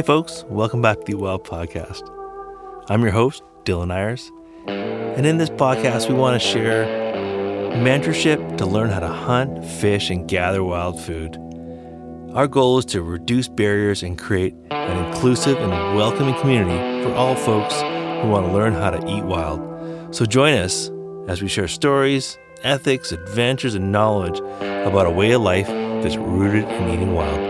Hey, folks, welcome back to the Wild Podcast. I'm your host, Dylan Ayers, and in this podcast, we want to share mentorship to learn how to hunt, fish, and gather wild food. Our goal is to reduce barriers and create an inclusive and welcoming community for all folks who want to learn how to eat wild. So join us as we share stories, ethics, adventures, and knowledge about a way of life that's rooted in eating wild.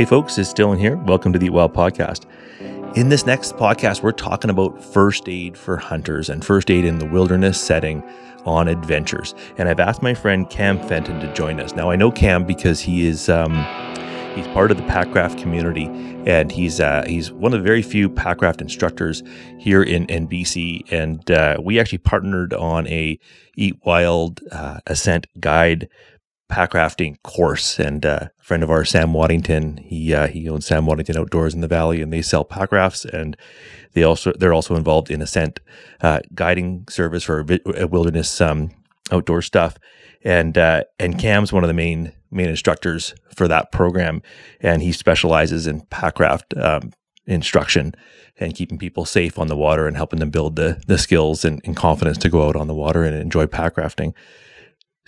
Hey, folks, it's Dylan here. Welcome to the Eat Wild Podcast. In this next podcast, we're talking about first aid for hunters and first aid in the wilderness setting on adventures. And I've asked my friend Cam Fenton to join us. Now, I know Cam because he is. Um, he's part of the Packraft community, and he's uh, he's one of the very few Packraft instructors here in, in BC. And uh, we actually partnered on a Eat Wild uh, Ascent guide packrafting course. And uh, a friend of ours, Sam Waddington, he uh, he owns Sam Waddington Outdoors in the Valley, and they sell pack rafts. And they also they're also involved in ascent uh, guiding service for wilderness um, outdoor stuff. And uh, and Cam's one of the main main instructors for that program, and he specializes in packraft um, instruction and keeping people safe on the water and helping them build the the skills and, and confidence to go out on the water and enjoy packrafting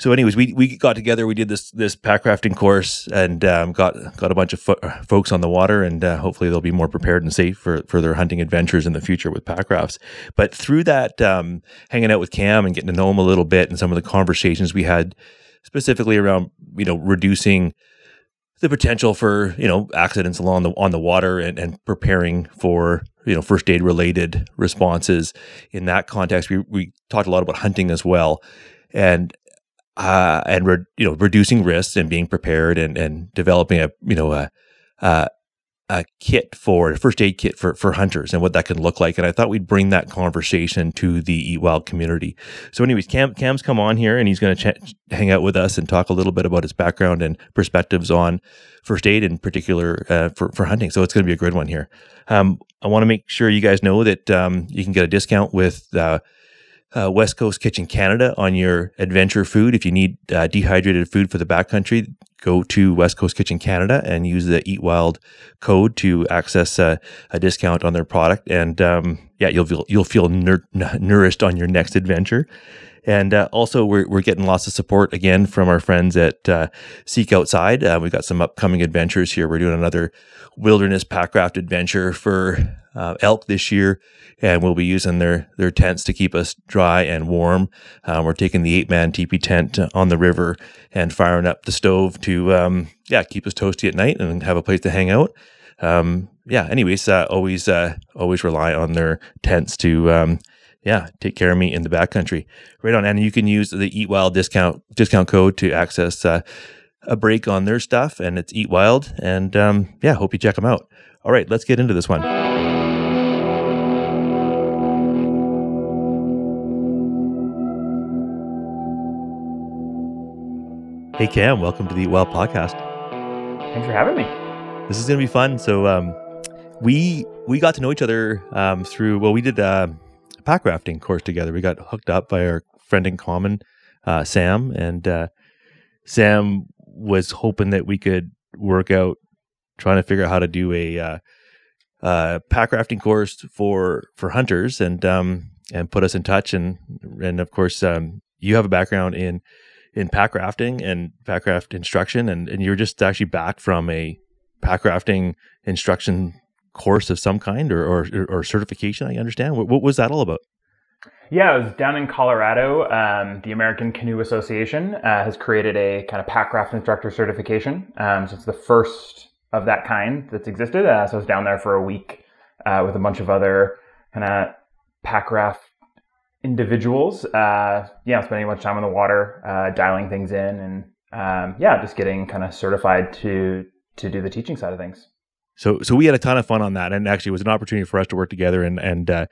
so anyways we, we got together we did this this packrafting course and um, got got a bunch of fo- folks on the water and uh, hopefully they'll be more prepared and safe for, for their hunting adventures in the future with packrafts but through that um, hanging out with cam and getting to know him a little bit and some of the conversations we had specifically around you know reducing the potential for you know accidents along the on the water and, and preparing for you know first aid related responses. In that context we, we talked a lot about hunting as well. And uh, and re- you know reducing risks and being prepared and and developing a you know a, a a kit for a first aid kit for for hunters and what that can look like. And I thought we'd bring that conversation to the Eat Wild community. So, anyways, Cam Cam's come on here and he's going to ch- hang out with us and talk a little bit about his background and perspectives on first aid in particular uh, for for hunting. So it's going to be a good one here. Um, I want to make sure you guys know that um, you can get a discount with. Uh, uh, West Coast Kitchen Canada on your adventure food. If you need uh, dehydrated food for the backcountry, go to West Coast Kitchen Canada and use the Eat Wild code to access uh, a discount on their product. And um, yeah, you'll feel you'll feel nur- nourished on your next adventure. And uh, also, we're, we're getting lots of support again from our friends at uh, Seek Outside. Uh, we've got some upcoming adventures here. We're doing another wilderness packraft adventure for uh, elk this year, and we'll be using their their tents to keep us dry and warm. Uh, we're taking the eight man teepee tent on the river and firing up the stove to um, yeah keep us toasty at night and have a place to hang out. Um, yeah. Anyways, uh, always uh, always rely on their tents to um, yeah take care of me in the backcountry. Right on, and you can use the Eat Wild discount discount code to access uh, a break on their stuff, and it's Eat Wild. And um, yeah, hope you check them out. All right, let's get into this one. Hey Cam, welcome to the Eat Wild podcast. Thanks for having me. This is going to be fun. So um, we we got to know each other um, through well, we did a pack rafting course together. We got hooked up by our friend in common, uh, Sam, and uh, Sam was hoping that we could work out trying to figure out how to do a uh, uh, pack rafting course for for hunters and um, and put us in touch and and of course um, you have a background in in pack rafting and pack raft instruction, and, and you're just actually back from a pack rafting instruction course of some kind or, or, or certification. I understand. What, what, was that all about? Yeah, I was down in Colorado. Um, the American Canoe Association uh, has created a kind of pack raft instructor certification. Um, so it's the first of that kind that's existed. Uh, so I was down there for a week uh, with a bunch of other kind of pack raft individuals. Uh, yeah, spending much time on the water, uh, dialing things in, and um, yeah, just getting kind of certified to to do the teaching side of things. So, so we had a ton of fun on that, and actually, it was an opportunity for us to work together. And and uh,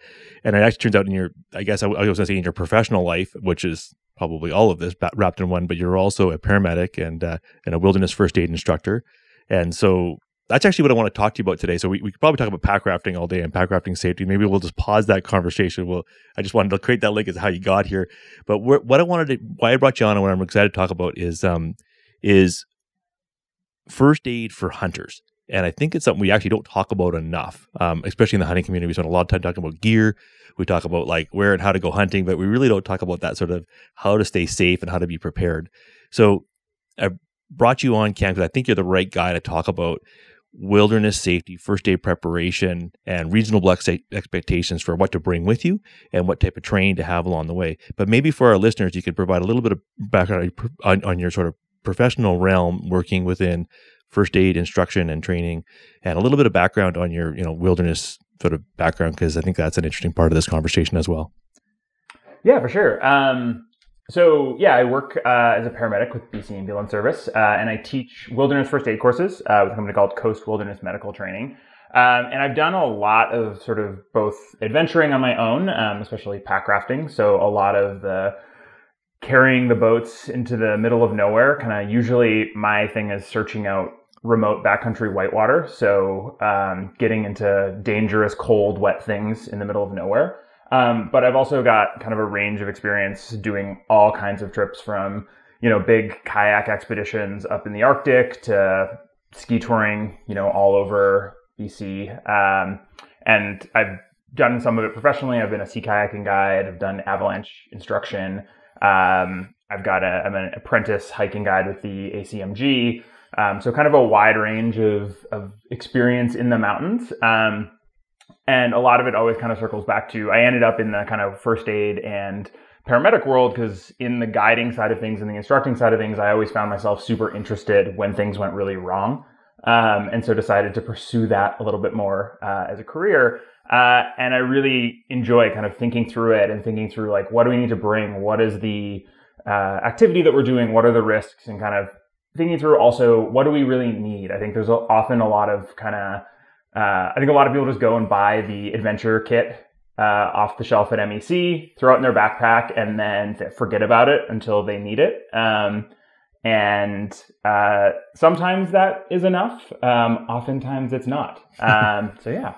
and it actually turns out in your, I guess I, was going to say in your professional life, which is probably all of this wrapped in one, but you're also a paramedic and uh, and a wilderness first aid instructor. And so that's actually what I want to talk to you about today. So we, we could probably talk about pack rafting all day and pack rafting safety. Maybe we'll just pause that conversation. Well, I just wanted to create that link as how you got here. But what I wanted to, why I brought you on and what I'm excited to talk about is, um, is first aid for hunters. And I think it's something we actually don't talk about enough, um, especially in the hunting community. We spend a lot of time talking about gear. We talk about like where and how to go hunting, but we really don't talk about that sort of how to stay safe and how to be prepared. So I brought you on, Cam, because I think you're the right guy to talk about wilderness safety, first aid preparation, and reasonable ex- expectations for what to bring with you and what type of training to have along the way. But maybe for our listeners, you could provide a little bit of background on, on your sort of professional realm working within first aid instruction and training, and a little bit of background on your you know wilderness sort of background because I think that's an interesting part of this conversation as well. Yeah, for sure. Um, so yeah, I work uh, as a paramedic with BC Ambulance Service, uh, and I teach wilderness first aid courses uh, with a company called Coast Wilderness Medical Training. Um, and I've done a lot of sort of both adventuring on my own, um, especially pack rafting. So a lot of the carrying the boats into the middle of nowhere. Kind of usually my thing is searching out remote backcountry whitewater. So um, getting into dangerous, cold, wet things in the middle of nowhere. Um, but I've also got kind of a range of experience doing all kinds of trips from, you know, big kayak expeditions up in the Arctic to ski touring, you know, all over BC. Um, and I've done some of it professionally. I've been a sea kayaking guide. I've done avalanche instruction. Um, I've got a, I'm an apprentice hiking guide with the ACMG. Um, so kind of a wide range of, of experience in the mountains. Um, and a lot of it always kind of circles back to I ended up in the kind of first aid and paramedic world because in the guiding side of things and the instructing side of things, I always found myself super interested when things went really wrong. Um, and so decided to pursue that a little bit more uh, as a career. Uh, and I really enjoy kind of thinking through it and thinking through like, what do we need to bring? What is the uh, activity that we're doing? What are the risks? And kind of thinking through also, what do we really need? I think there's often a lot of kind of uh, I think a lot of people just go and buy the adventure kit uh, off the shelf at MEC, throw it in their backpack, and then forget about it until they need it. Um, and uh, sometimes that is enough. Um, oftentimes it's not. Um, so yeah.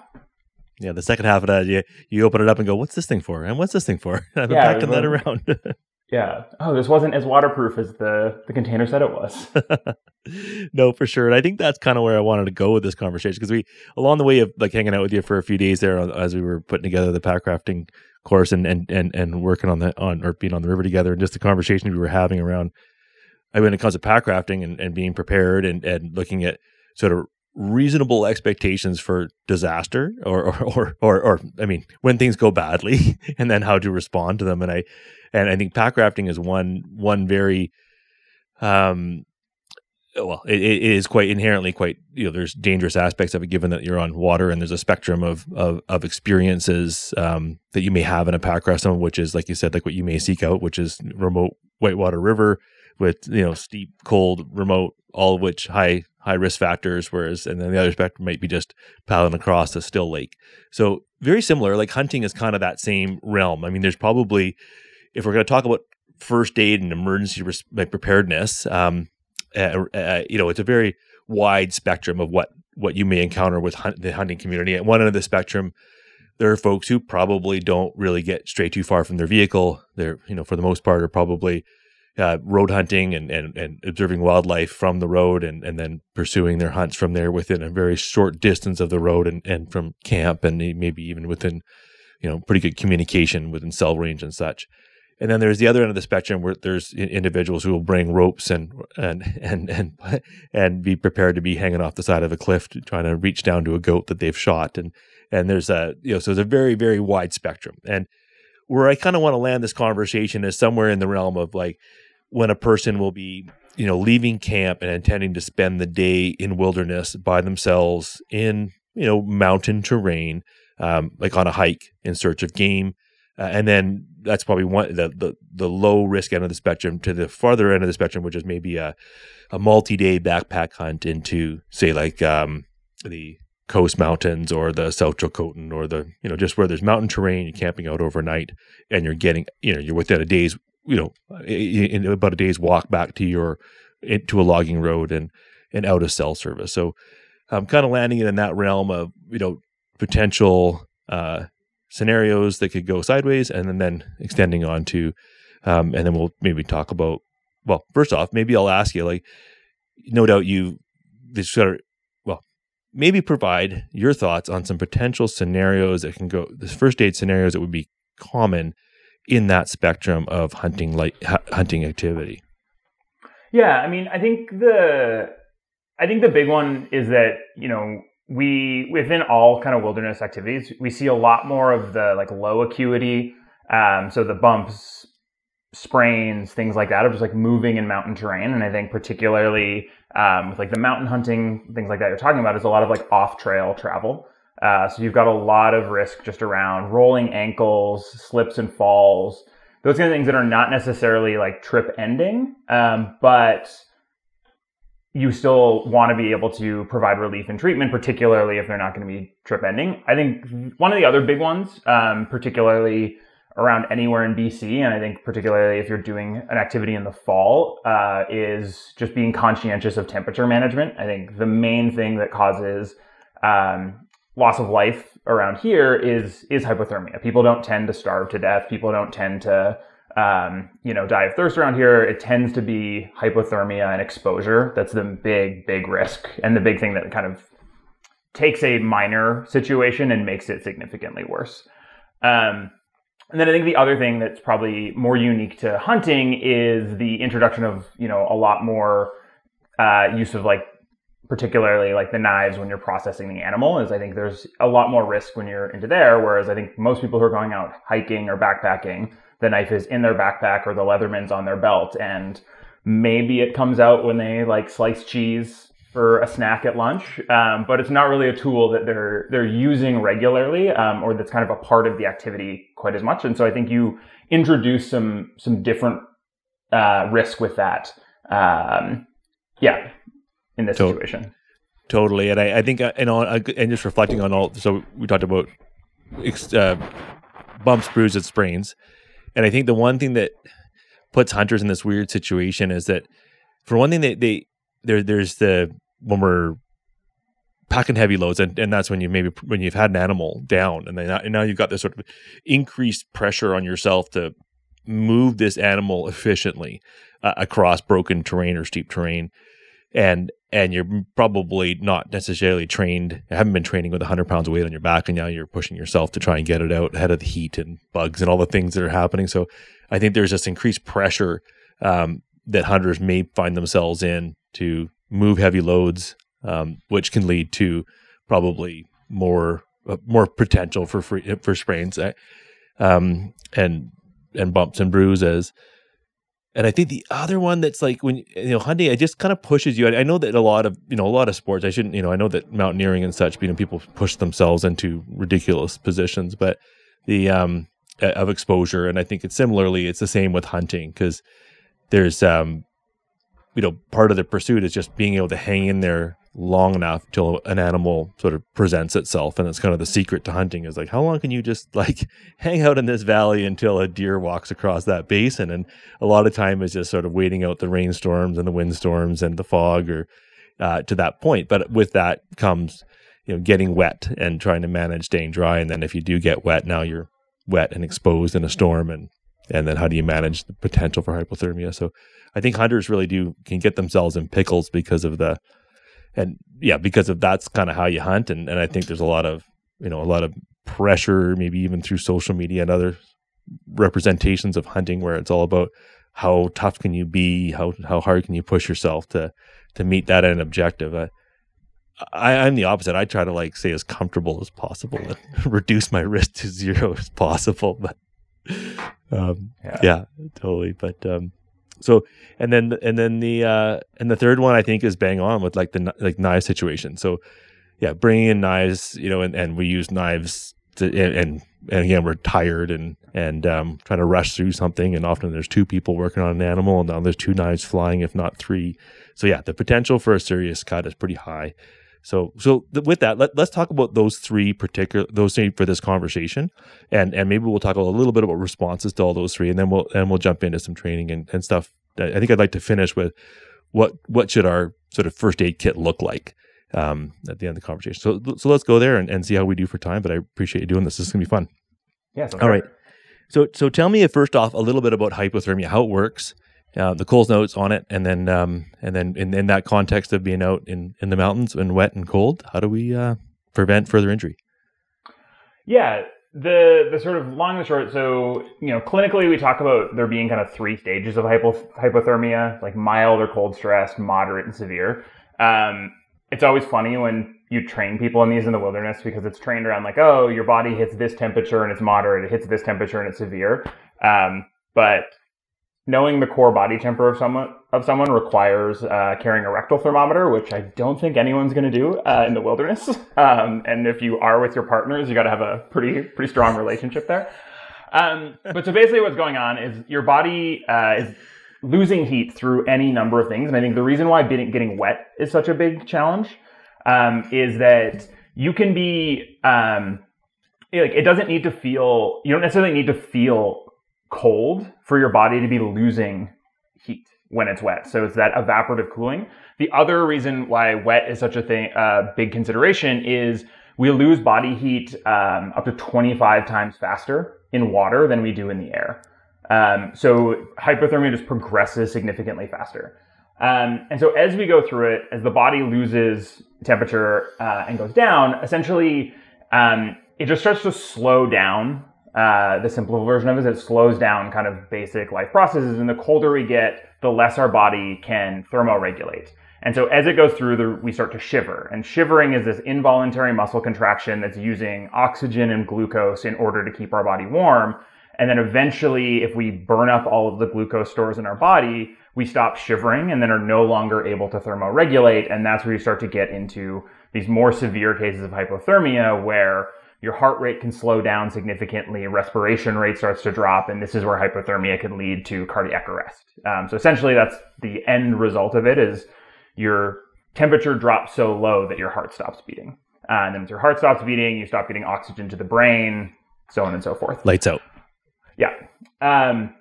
Yeah, the second half of that, you you open it up and go, "What's this thing for?" And what's this thing for? I've been yeah, packing that around. Yeah. Oh, this wasn't as waterproof as the the container said it was. no, for sure. And I think that's kind of where I wanted to go with this conversation because we, along the way of like hanging out with you for a few days there uh, as we were putting together the pack rafting course and and and and working on the on or being on the river together, and just the conversation we were having around. I mean, when it comes to pack rafting and, and being prepared and, and looking at sort of reasonable expectations for disaster or, or or or, or I mean when things go badly and then how to respond to them and I and I think pack rafting is one one very um well it, it is quite inherently quite you know there's dangerous aspects of it given that you're on water and there's a spectrum of of, of experiences um, that you may have in a pack raft some of which is like you said like what you may seek out which is remote whitewater river with you know steep cold remote all of which high high risk factors whereas and then the other spectrum might be just paddling across a still lake. So very similar like hunting is kind of that same realm. I mean there's probably if we're going to talk about first aid and emergency res- preparedness, um, uh, uh, you know, it's a very wide spectrum of what what you may encounter with hunt- the hunting community. At one end of the spectrum, there are folks who probably don't really get straight too far from their vehicle. They're, you know, for the most part, are probably uh, road hunting and, and, and observing wildlife from the road and, and then pursuing their hunts from there within a very short distance of the road and, and from camp and maybe even within, you know, pretty good communication within cell range and such. And then there's the other end of the spectrum where there's individuals who will bring ropes and and and and and be prepared to be hanging off the side of a cliff trying to reach down to a goat that they've shot. And and there's a you know so there's a very very wide spectrum. And where I kind of want to land this conversation is somewhere in the realm of like when a person will be you know leaving camp and intending to spend the day in wilderness by themselves in you know mountain terrain um, like on a hike in search of game uh, and then that's probably one the, the the low risk end of the spectrum to the farther end of the spectrum, which is maybe a a multi day backpack hunt into say like um, the coast mountains or the South Chilcotin or the you know just where there's mountain terrain, you're camping out overnight, and you're getting you know you're within a day's you know in about a day's walk back to your into a logging road and and out of cell service. So I'm um, kind of landing it in that realm of you know potential uh, scenarios that could go sideways, and then, then extending on to, um, and then we'll maybe talk about. Well, first off, maybe I'll ask you like, no doubt you this sort of well maybe provide your thoughts on some potential scenarios that can go the first aid scenarios that would be common in that spectrum of hunting like hunting activity yeah i mean i think the i think the big one is that you know we within all kind of wilderness activities we see a lot more of the like low acuity um, so the bumps sprains things like that of just like moving in mountain terrain. And i think particularly um, with like the mountain hunting things like that you're talking about is a lot of like off trail travel. Uh, so you've got a lot of risk just around rolling ankles slips and falls those kind of things that are not necessarily like trip ending. Um, but you still want to be able to provide relief and treatment, particularly if they're not going to be trip ending. I think one of the other big ones, um, particularly around anywhere in BC, and I think particularly if you're doing an activity in the fall, uh, is just being conscientious of temperature management. I think the main thing that causes um, loss of life around here is is hypothermia. People don't tend to starve to death. People don't tend to um, you know, die of thirst around here, it tends to be hypothermia and exposure. That's the big, big risk and the big thing that kind of takes a minor situation and makes it significantly worse. Um, and then I think the other thing that's probably more unique to hunting is the introduction of, you know, a lot more uh, use of like particularly like the knives when you're processing the animal is I think there's a lot more risk when you're into there. Whereas I think most people who are going out hiking or backpacking the knife is in their backpack or the Leatherman's on their belt. And maybe it comes out when they like slice cheese for a snack at lunch, um, but it's not really a tool that they're they're using regularly um, or that's kind of a part of the activity quite as much. And so I think you introduce some some different uh, risk with that. Um, yeah, in this situation. Totally, and I, I think uh, and on and just reflecting on all. So we talked about uh, bumps, bruises, and sprains. And I think the one thing that puts hunters in this weird situation is that, for one thing, they, they there there's the when we're packing heavy loads, and, and that's when you maybe when you've had an animal down, and then and now you've got this sort of increased pressure on yourself to move this animal efficiently uh, across broken terrain or steep terrain, and and you're probably not necessarily trained, haven't been training with 100 pounds of weight on your back, and now you're pushing yourself to try and get it out ahead of the heat and bugs and all the things that are happening. So I think there's this increased pressure um, that hunters may find themselves in to move heavy loads, um, which can lead to probably more uh, more potential for free, for sprains uh, um, and and bumps and bruises. And I think the other one that's like when you know hunting, it just kind of pushes you. I know that a lot of you know a lot of sports. I shouldn't you know I know that mountaineering and such, you know, people push themselves into ridiculous positions, but the um of exposure, and I think it's similarly it's the same with hunting because there's um you know part of the pursuit is just being able to hang in there long enough till an animal sort of presents itself and it's kind of the secret to hunting is like how long can you just like hang out in this valley until a deer walks across that basin? And a lot of time is just sort of waiting out the rainstorms and the windstorms and the fog or uh, to that point. But with that comes you know getting wet and trying to manage staying dry. And then if you do get wet now you're wet and exposed in a storm. And and then how do you manage the potential for hypothermia? So i think hunters really do can get themselves in pickles because of the and yeah, because of that's kind of how you hunt, and and I think there's a lot of you know a lot of pressure, maybe even through social media and other representations of hunting, where it's all about how tough can you be, how how hard can you push yourself to to meet that end objective. I, I, I'm the opposite. I try to like stay as comfortable as possible and reduce my risk to zero as possible. But um, yeah. yeah, totally. But um, so and then and then the uh and the third one I think is bang on with like the like knife situation. So yeah, bringing in knives, you know, and, and we use knives to and, and and again we're tired and and um, trying to rush through something and often there's two people working on an animal and now there's two knives flying if not three so yeah the potential for a serious cut is pretty high so so th- with that let, let's talk about those three particular those three for this conversation and and maybe we'll talk a little bit about responses to all those three and then we'll and we'll jump into some training and, and stuff I think I'd like to finish with what what should our sort of first aid kit look like um, at the end of the conversation. So, so let's go there and, and see how we do for time. But I appreciate you doing this. This is gonna be fun. Yeah. All right. So, so tell me first off a little bit about hypothermia, how it works, uh, the Coles notes on it, and then, um, and then in, in that context of being out in, in the mountains and wet and cold, how do we uh, prevent further injury? Yeah, the the sort of long and short. So you know, clinically, we talk about there being kind of three stages of hypo, hypothermia, like mild or cold stress, moderate, and severe. Um, it's always funny when you train people in these in the wilderness because it's trained around like, oh, your body hits this temperature and it's moderate, it hits this temperature and it's severe. Um, but knowing the core body temperature of someone of someone requires uh, carrying a rectal thermometer, which I don't think anyone's going to do uh, in the wilderness. Um, and if you are with your partners, you got to have a pretty pretty strong relationship there. Um, but so basically, what's going on is your body uh, is losing heat through any number of things, and I think the reason why getting getting wet is such a big challenge um, is that you can be um, like it doesn't need to feel you don't necessarily need to feel cold for your body to be losing heat when it's wet. So it's that evaporative cooling. The other reason why wet is such a thing, uh, big consideration is we lose body heat um, up to 25 times faster in water than we do in the air. Um, so hypothermia just progresses significantly faster. Um, and so as we go through it, as the body loses temperature uh, and goes down, essentially um, it just starts to slow down uh, the simple version of it is it slows down kind of basic life processes. And the colder we get, the less our body can thermoregulate. And so as it goes through, the, we start to shiver. And shivering is this involuntary muscle contraction that's using oxygen and glucose in order to keep our body warm. And then eventually, if we burn up all of the glucose stores in our body, we stop shivering and then are no longer able to thermoregulate. And that's where you start to get into these more severe cases of hypothermia where your heart rate can slow down significantly, respiration rate starts to drop, and this is where hypothermia can lead to cardiac arrest. Um, so essentially, that's the end result of it: is your temperature drops so low that your heart stops beating, uh, and then as your heart stops beating, you stop getting oxygen to the brain, so on and so forth. Lights out. Yeah. Um,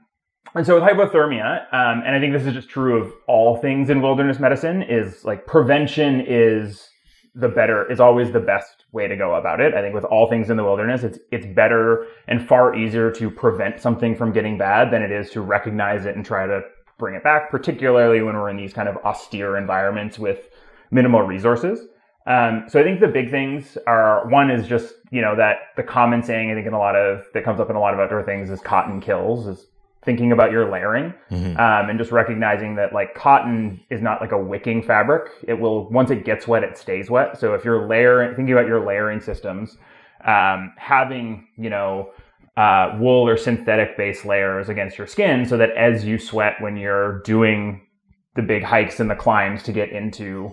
and so with hypothermia, um, and I think this is just true of all things in wilderness medicine, is like prevention is the better is always the best way to go about it. I think with all things in the wilderness, it's it's better and far easier to prevent something from getting bad than it is to recognize it and try to bring it back, particularly when we're in these kind of austere environments with minimal resources. Um, so I think the big things are one is just you know that the common saying I think in a lot of that comes up in a lot of outdoor things is cotton kills is thinking about your layering mm-hmm. um, and just recognizing that like cotton is not like a wicking fabric. It will once it gets wet, it stays wet. So if you're layering, thinking about your layering systems, um, having you know uh, wool or synthetic base layers against your skin, so that as you sweat when you're doing the big hikes and the climbs to get into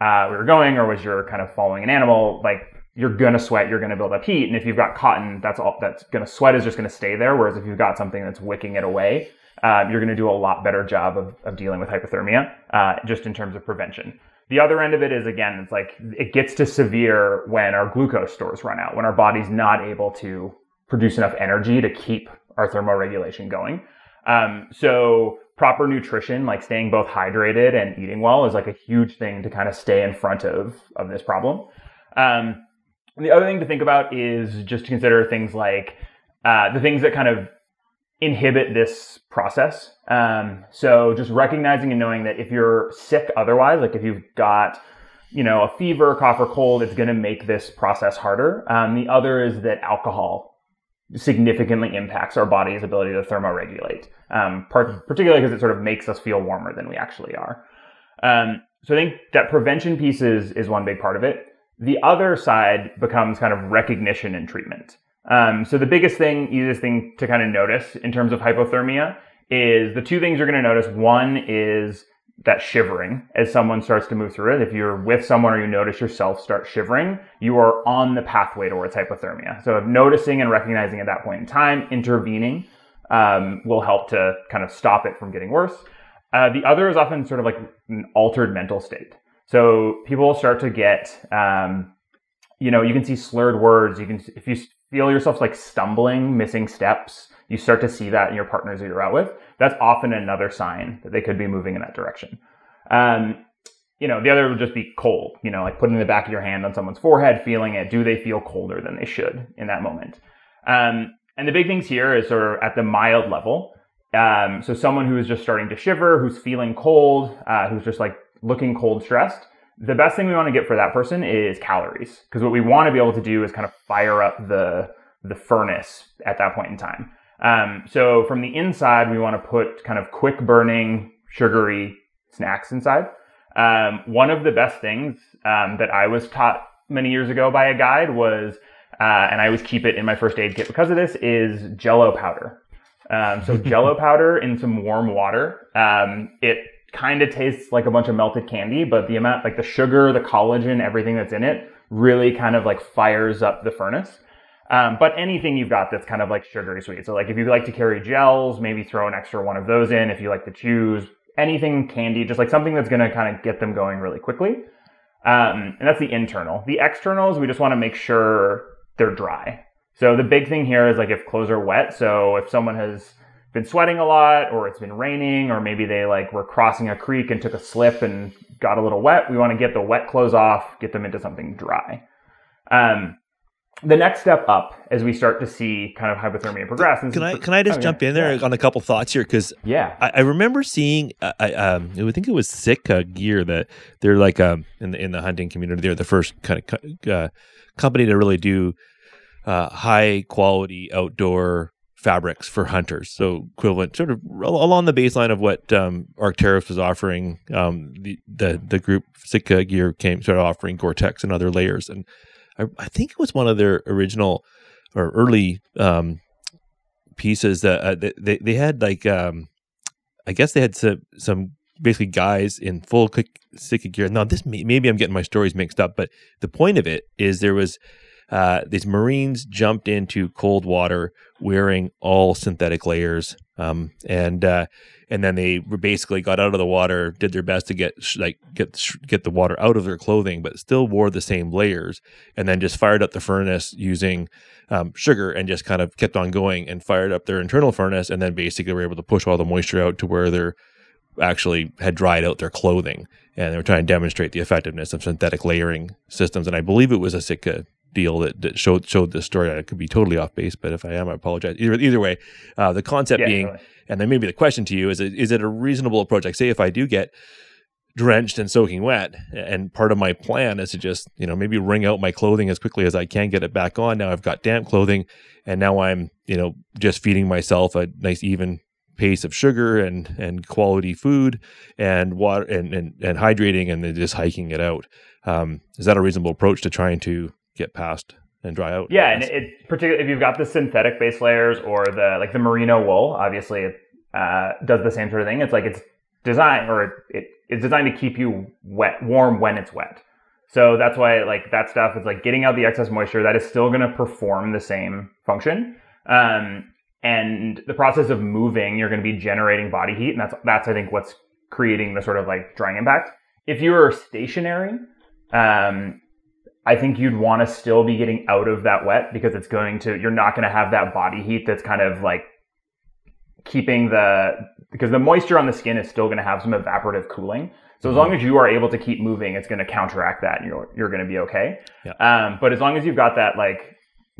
uh, where you're going, or was you're kind of following an animal, like you're gonna sweat, you're gonna build up heat. And if you've got cotton, that's all that's gonna sweat is just gonna stay there. Whereas if you've got something that's wicking it away, uh, you're gonna do a lot better job of, of dealing with hypothermia, uh, just in terms of prevention. The other end of it is again, it's like it gets to severe when our glucose stores run out, when our body's not able to produce enough energy to keep our thermoregulation going. Um, so proper nutrition, like staying both hydrated and eating well, is like a huge thing to kind of stay in front of of this problem. Um, and the other thing to think about is just to consider things like uh, the things that kind of inhibit this process. Um, so just recognizing and knowing that if you're sick otherwise, like if you've got, you know, a fever, cough, or cold, it's going to make this process harder. Um, the other is that alcohol significantly impacts our body's ability to thermoregulate, um, part, particularly because it sort of makes us feel warmer than we actually are. Um, so I think that prevention piece is, is one big part of it. The other side becomes kind of recognition and treatment. Um, so the biggest thing, easiest thing to kind of notice in terms of hypothermia is the two things you're going to notice. One is that shivering as someone starts to move through it. If you're with someone or you notice yourself start shivering, you are on the pathway towards hypothermia. So noticing and recognizing at that point in time, intervening um, will help to kind of stop it from getting worse. Uh, the other is often sort of like an altered mental state. So people start to get, um, you know, you can see slurred words. You can, if you feel yourself like stumbling, missing steps, you start to see that in your partners that you're out with. That's often another sign that they could be moving in that direction. Um, you know, the other would just be cold, you know, like putting the back of your hand on someone's forehead, feeling it. Do they feel colder than they should in that moment? Um, and the big things here is sort of at the mild level. Um, so someone who is just starting to shiver, who's feeling cold, uh, who's just like looking cold stressed, the best thing we want to get for that person is calories. Because what we want to be able to do is kind of fire up the, the furnace at that point in time. Um, so from the inside, we want to put kind of quick burning, sugary snacks inside. Um, one of the best things um, that I was taught many years ago by a guide was, uh, and I always keep it in my first aid kit because of this, is Jello powder. Um, so Jello powder in some warm water. Um, it kind of tastes like a bunch of melted candy, but the amount, like the sugar, the collagen, everything that's in it, really kind of like fires up the furnace. Um, but anything you've got that's kind of like sugary sweet. So like if you like to carry gels, maybe throw an extra one of those in. If you like to choose anything candy, just like something that's going to kind of get them going really quickly. Um, and that's the internal. The externals, we just want to make sure they're dry. So the big thing here is like if clothes are wet. So if someone has been sweating a lot or it's been raining or maybe they like were crossing a creek and took a slip and got a little wet, we want to get the wet clothes off, get them into something dry. Um, the next step up as we start to see kind of hypothermia progress. Can I can I just oh, jump in there yeah. on a couple thoughts here because yeah, I, I, remember seeing uh, I um I think it was Sitka gear that they're like um in the in the hunting community they're the first kind of uh, company to really do uh, high quality outdoor fabrics for hunters. So equivalent, sort of along the baseline of what um, Arc'teryx was offering. Um, the, the the group Sitka gear came started offering Gore-Tex and other layers, and I, I think it was one of their original or early um, pieces that uh, they they had like um, I guess they had some some basically guys in full Sitka gear. Now this may, maybe I'm getting my stories mixed up, but the point of it is there was uh, these Marines jumped into cold water wearing all synthetic layers, um, and uh, and then they basically got out of the water, did their best to get like get get the water out of their clothing, but still wore the same layers, and then just fired up the furnace using um, sugar and just kind of kept on going and fired up their internal furnace, and then basically were able to push all the moisture out to where they're actually had dried out their clothing and they were trying to demonstrate the effectiveness of synthetic layering systems and i believe it was a sitka deal that, that showed showed this story. I could be totally off base, but if I am, I apologize. Either either way, uh, the concept yeah, being, and then maybe the question to you is: Is it a reasonable approach? Like, say, if I do get drenched and soaking wet, and part of my plan is to just you know maybe wring out my clothing as quickly as I can, get it back on. Now I've got damp clothing, and now I'm you know just feeding myself a nice even pace of sugar and and quality food and water and and, and hydrating and then just hiking it out. Um, is that a reasonable approach to trying to get past and dry out. Yeah, and it particularly if you've got the synthetic base layers or the like the merino wool, obviously it uh, does the same sort of thing. It's like it's designed or it, it, it's designed to keep you wet, warm when it's wet. So that's why like that stuff is like getting out the excess moisture. That is still going to perform the same function. Um, and the process of moving, you're going to be generating body heat, and that's that's I think what's creating the sort of like drying impact. If you are stationary, um, I think you'd want to still be getting out of that wet because it's going to, you're not going to have that body heat that's kind of like keeping the, because the moisture on the skin is still going to have some evaporative cooling. So as long mm-hmm. as you are able to keep moving, it's going to counteract that and you're, you're going to be okay. Yeah. Um, but as long as you've got that like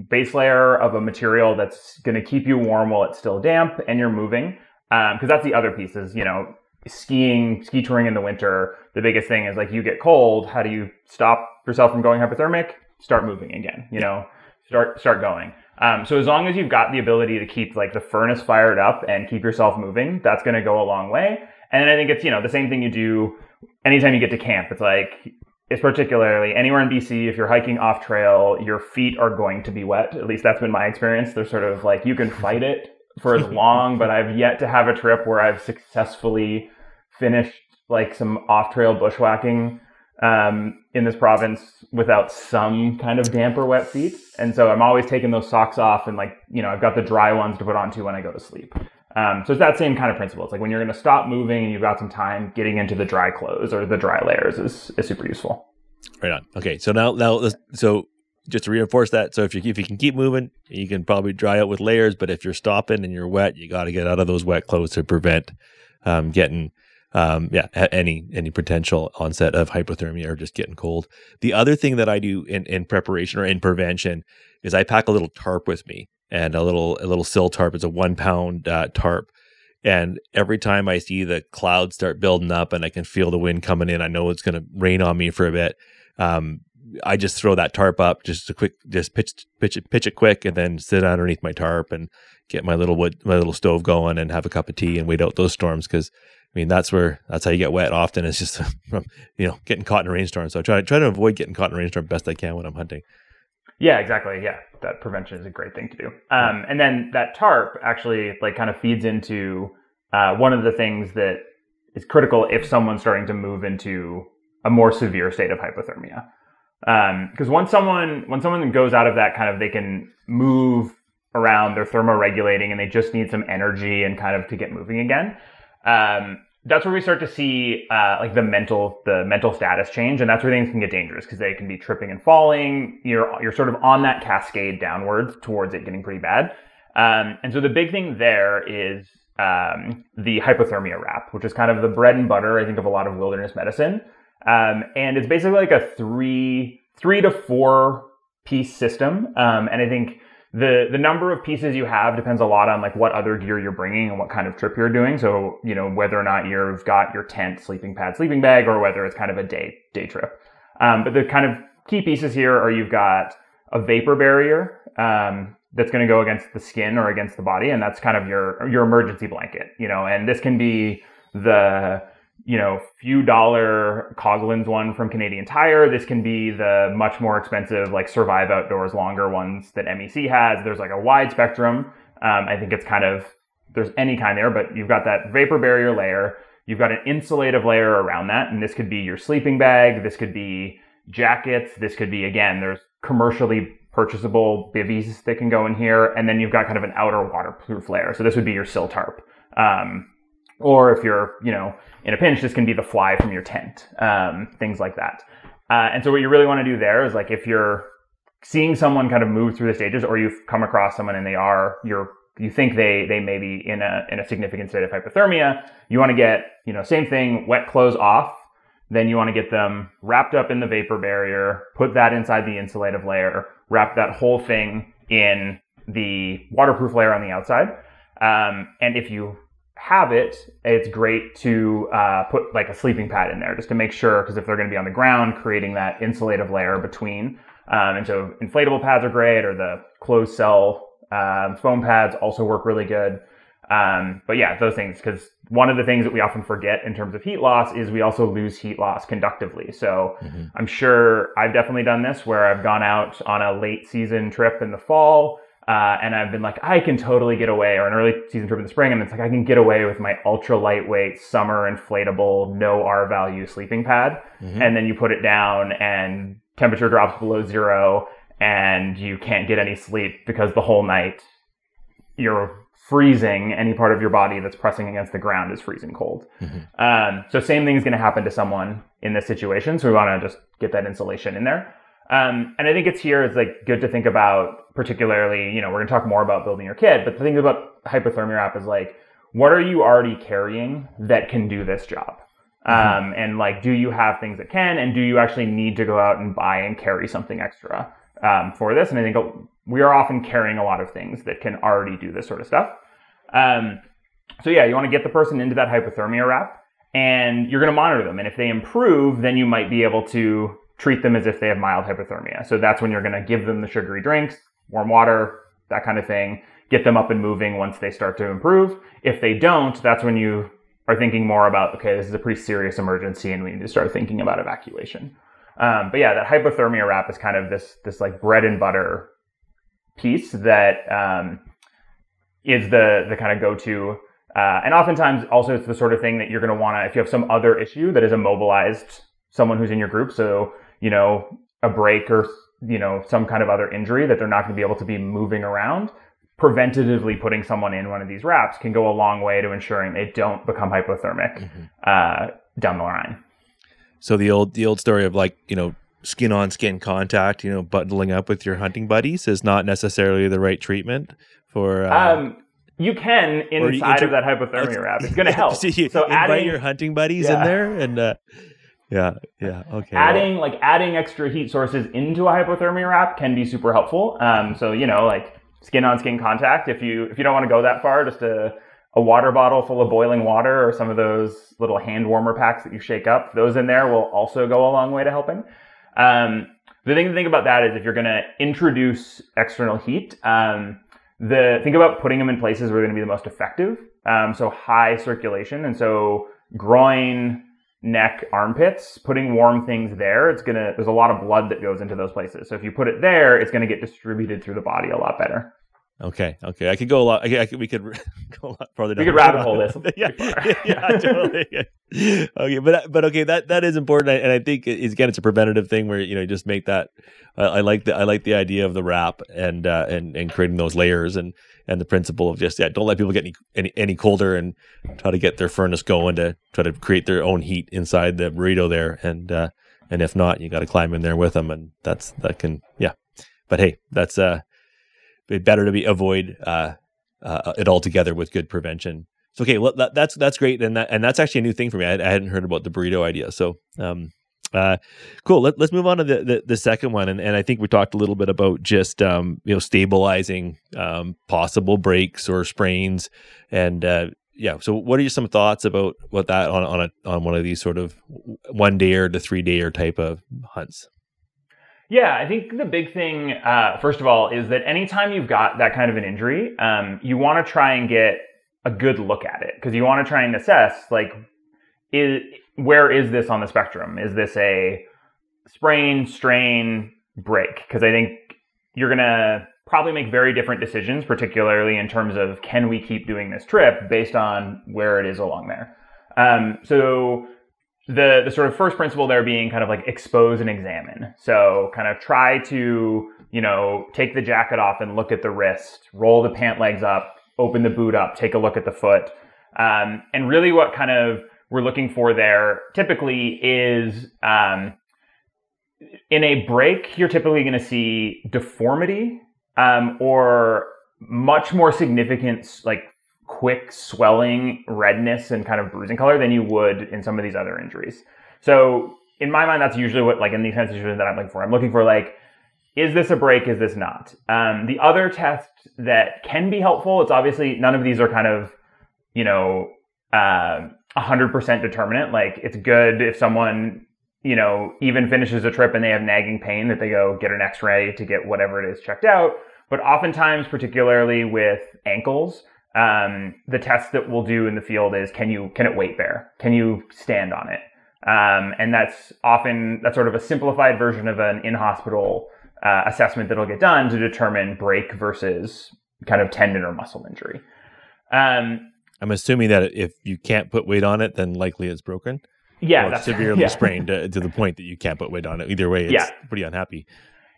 base layer of a material that's going to keep you warm while it's still damp and you're moving, because um, that's the other piece is, you know, skiing, ski touring in the winter, the biggest thing is like you get cold. How do you stop yourself from going hypothermic? Start moving again. You know, start start going. Um, so as long as you've got the ability to keep like the furnace fired up and keep yourself moving, that's going to go a long way. And I think it's you know the same thing you do anytime you get to camp. It's like it's particularly anywhere in BC. If you're hiking off trail, your feet are going to be wet. At least that's been my experience. They're sort of like you can fight it for as long, but I've yet to have a trip where I've successfully finished like some off trail bushwhacking um, in this province without some kind of damp or wet feet. And so I'm always taking those socks off and like, you know, I've got the dry ones to put on too when I go to sleep. Um, so it's that same kind of principle. It's like when you're going to stop moving and you've got some time, getting into the dry clothes or the dry layers is, is super useful. Right on. Okay. So now, now, so just to reinforce that. So if you if you can keep moving, you can probably dry out with layers. But if you're stopping and you're wet, you got to get out of those wet clothes to prevent um, getting um, yeah, any any potential onset of hypothermia or just getting cold. The other thing that I do in in preparation or in prevention is I pack a little tarp with me and a little a little sil tarp. It's a one pound uh, tarp. And every time I see the clouds start building up and I can feel the wind coming in, I know it's going to rain on me for a bit. Um, I just throw that tarp up, just a quick, just pitch, pitch it, pitch it quick, and then sit underneath my tarp and get my little wood, my little stove going, and have a cup of tea and wait out those storms. Because I mean, that's where that's how you get wet. Often it's just from you know getting caught in a rainstorm. So I try try to avoid getting caught in a rainstorm best I can when I'm hunting. Yeah, exactly. Yeah, that prevention is a great thing to do. Um, and then that tarp actually like kind of feeds into uh, one of the things that is critical if someone's starting to move into a more severe state of hypothermia because um, once someone when someone goes out of that kind of they can move around they're thermoregulating and they just need some energy and kind of to get moving again um, that's where we start to see uh, like the mental the mental status change and that's where things can get dangerous because they can be tripping and falling. You're you're sort of on that cascade downwards towards it getting pretty bad. Um, and so the big thing there is um, the hypothermia wrap which is kind of the bread and butter i think of a lot of wilderness medicine. Um, and it's basically like a three three to four piece system. Um, and I think the the number of pieces you have depends a lot on like what other gear you're bringing and what kind of trip you're doing. So you know whether or not you've got your tent, sleeping pad, sleeping bag, or whether it's kind of a day day trip. Um, but the kind of key pieces here are you've got a vapor barrier um, that's going to go against the skin or against the body, and that's kind of your your emergency blanket. You know, and this can be the you know, few dollar Coghlan's one from Canadian Tire. This can be the much more expensive, like Survive Outdoors longer ones that MEC has. There's like a wide spectrum. Um, I think it's kind of, there's any kind there, but you've got that vapor barrier layer. You've got an insulative layer around that. And this could be your sleeping bag. This could be jackets. This could be, again, there's commercially purchasable bivvies that can go in here. And then you've got kind of an outer waterproof layer. So this would be your sil tarp. Um, or if you're, you know, in a pinch, this can be the fly from your tent, um, things like that. Uh, and so what you really want to do there is like if you're seeing someone kind of move through the stages, or you've come across someone and they are you're you think they they may be in a in a significant state of hypothermia, you want to get you know same thing, wet clothes off. Then you want to get them wrapped up in the vapor barrier, put that inside the insulative layer, wrap that whole thing in the waterproof layer on the outside. Um, and if you have it, it's great to uh, put like a sleeping pad in there just to make sure, because if they're going to be on the ground, creating that insulative layer between. Um, and so inflatable pads are great, or the closed cell um, foam pads also work really good. Um, but yeah, those things, because one of the things that we often forget in terms of heat loss is we also lose heat loss conductively. So mm-hmm. I'm sure I've definitely done this where I've gone out on a late season trip in the fall uh, and I've been like, I can totally get away, or an early season trip in the spring, and it's like I can get away with my ultra lightweight summer inflatable, no R value sleeping pad. Mm-hmm. And then you put it down, and temperature drops below zero, and you can't get any sleep because the whole night you're freezing. Any part of your body that's pressing against the ground is freezing cold. Mm-hmm. Um, so same thing is going to happen to someone in this situation. So we want to just get that insulation in there. Um, and I think it's here is like good to think about, particularly, you know, we're going to talk more about building your kit, but the thing about hypothermia wrap is like, what are you already carrying that can do this job? Mm-hmm. Um, and like, do you have things that can, and do you actually need to go out and buy and carry something extra um, for this? And I think we are often carrying a lot of things that can already do this sort of stuff. Um, so yeah, you want to get the person into that hypothermia wrap, and you're going to monitor them. And if they improve, then you might be able to treat them as if they have mild hypothermia. So that's when you're going to give them the sugary drinks, warm water, that kind of thing, get them up and moving once they start to improve. If they don't, that's when you are thinking more about, okay, this is a pretty serious emergency and we need to start thinking about evacuation. Um, but yeah, that hypothermia wrap is kind of this, this like bread and butter piece that um, is the, the kind of go-to uh, and oftentimes also it's the sort of thing that you're going to want to, if you have some other issue that is immobilized someone who's in your group. So you know, a break or, you know, some kind of other injury that they're not going to be able to be moving around, preventatively putting someone in one of these wraps can go a long way to ensuring they don't become hypothermic mm-hmm. uh, down the line. So the old the old story of like you know skin on skin contact, you know, bundling up with your hunting buddies is not necessarily the right treatment for. Uh... Um, You can inside inter- of that hypothermia wrap. It's going to help. so, you, so invite adding, your hunting buddies yeah. in there and. Uh, yeah, yeah, okay. Adding well. like adding extra heat sources into a hypothermia wrap can be super helpful. Um, so you know, like skin on skin contact. If you if you don't want to go that far, just a a water bottle full of boiling water or some of those little hand warmer packs that you shake up, those in there will also go a long way to helping. Um, the thing to think about that is if you're going to introduce external heat, um, the think about putting them in places where they're going to be the most effective. Um, so high circulation, and so groin, neck, armpits, putting warm things there, it's gonna. There's a lot of blood that goes into those places. So if you put it there, it's going to get distributed through the body a lot better. Okay, okay, I could go a lot. I could, we could go a lot further. Down. We could rabbit hole this. yeah, yeah, yeah, totally. Yeah. Okay, but but okay, that that is important, and I think it's, again, it's a preventative thing where you know you just make that. Uh, I like the I like the idea of the wrap and uh, and and creating those layers and and the principle of just yeah, don't let people get any any, any colder and try to get their furnace going to try to create their own heat inside the burrito there, and uh, and if not, you got to climb in there with them, and that's that can yeah. But hey, that's uh better to be avoid uh, uh, it altogether with good prevention. So okay, well, that, that's that's great, and that and that's actually a new thing for me. I, I hadn't heard about the burrito idea. So um, uh, cool. Let, us move on to the, the, the second one, and, and I think we talked a little bit about just um, you know stabilizing um, possible breaks or sprains, and uh, yeah. So what are your some thoughts about what that on on a on one of these sort of one day or to three day or type of hunts? Yeah, I think the big thing, uh, first of all, is that anytime you've got that kind of an injury, um, you want to try and get a good look at it because you want to try and assess, like, is where is this on the spectrum? Is this a sprain, strain, break? Because I think you're gonna probably make very different decisions, particularly in terms of can we keep doing this trip based on where it is along there. Um, so the the sort of first principle there being kind of like expose and examine. So kind of try to you know take the jacket off and look at the wrist, roll the pant legs up, open the boot up, take a look at the foot, um, and really what kind of we're looking for there typically is um, in a break you're typically going to see deformity um, or much more significant like quick swelling, redness, and kind of bruising color than you would in some of these other injuries. So in my mind, that's usually what like in these kinds of situations that I'm looking for. I'm looking for like, is this a break? Is this not? Um, the other test that can be helpful. It's obviously none of these are kind of, you know, uh, 100% determinant. Like it's good if someone, you know, even finishes a trip and they have nagging pain that they go get an X-ray to get whatever it is checked out. But oftentimes, particularly with ankles, um, the test that we'll do in the field is can you can it weight bear? Can you stand on it? Um, and that's often that's sort of a simplified version of an in hospital uh, assessment that'll get done to determine break versus kind of tendon or muscle injury. Um, I'm assuming that if you can't put weight on it, then likely it's broken. Yeah, that's severely yeah. sprained to, to, the point that you can't put weight on it. Either way, it's yeah. pretty unhappy.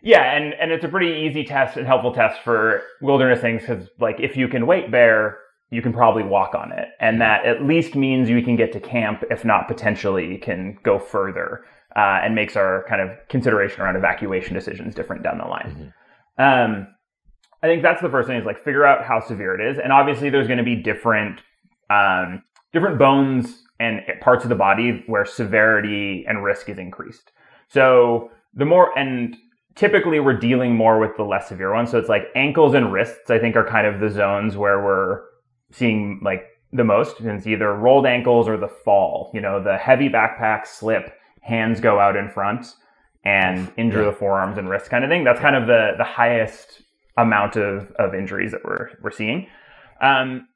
Yeah, and, and it's a pretty easy test and helpful test for wilderness things because, like, if you can weight bear, you can probably walk on it. And that at least means you can get to camp, if not potentially can go further uh, and makes our kind of consideration around evacuation decisions different down the line. Mm-hmm. Um, I think that's the first thing is like figure out how severe it is. And obviously, there's going to be different um, different bones and parts of the body where severity and risk is increased. So the more and typically we're dealing more with the less severe ones. So it's like ankles and wrists, I think, are kind of the zones where we're seeing like the most. And it's either rolled ankles or the fall. You know, the heavy backpack slip, hands go out in front and injure yeah. the forearms and wrists kind of thing. That's kind of the the highest amount of, of injuries that we're we're seeing. Um,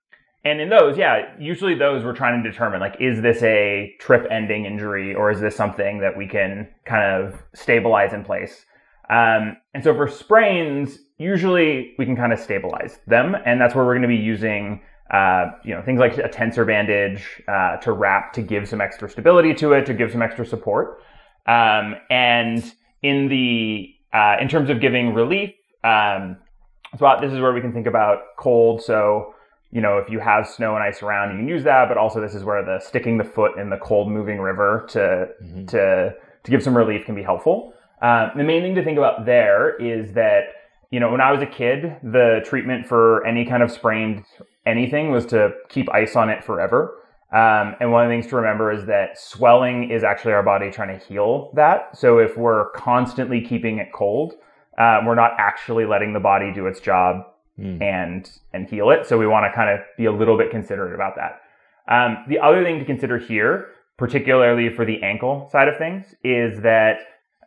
and in those, yeah, usually those we're trying to determine like, is this a trip ending injury or is this something that we can kind of stabilize in place? Um, and so for sprains, usually we can kind of stabilize them, and that's where we're going to be using, uh, you know, things like a tensor bandage uh, to wrap to give some extra stability to it, to give some extra support. Um, and in the uh, in terms of giving relief, um, so this is where we can think about cold. So you know, if you have snow and ice around, you can use that. But also, this is where the sticking the foot in the cold moving river to mm-hmm. to to give some relief can be helpful. Uh, the main thing to think about there is that you know, when I was a kid, the treatment for any kind of sprained anything was to keep ice on it forever. Um, and one of the things to remember is that swelling is actually our body trying to heal that. So if we're constantly keeping it cold, um, we're not actually letting the body do its job mm. and and heal it. So we want to kind of be a little bit considerate about that. Um, the other thing to consider here, particularly for the ankle side of things, is that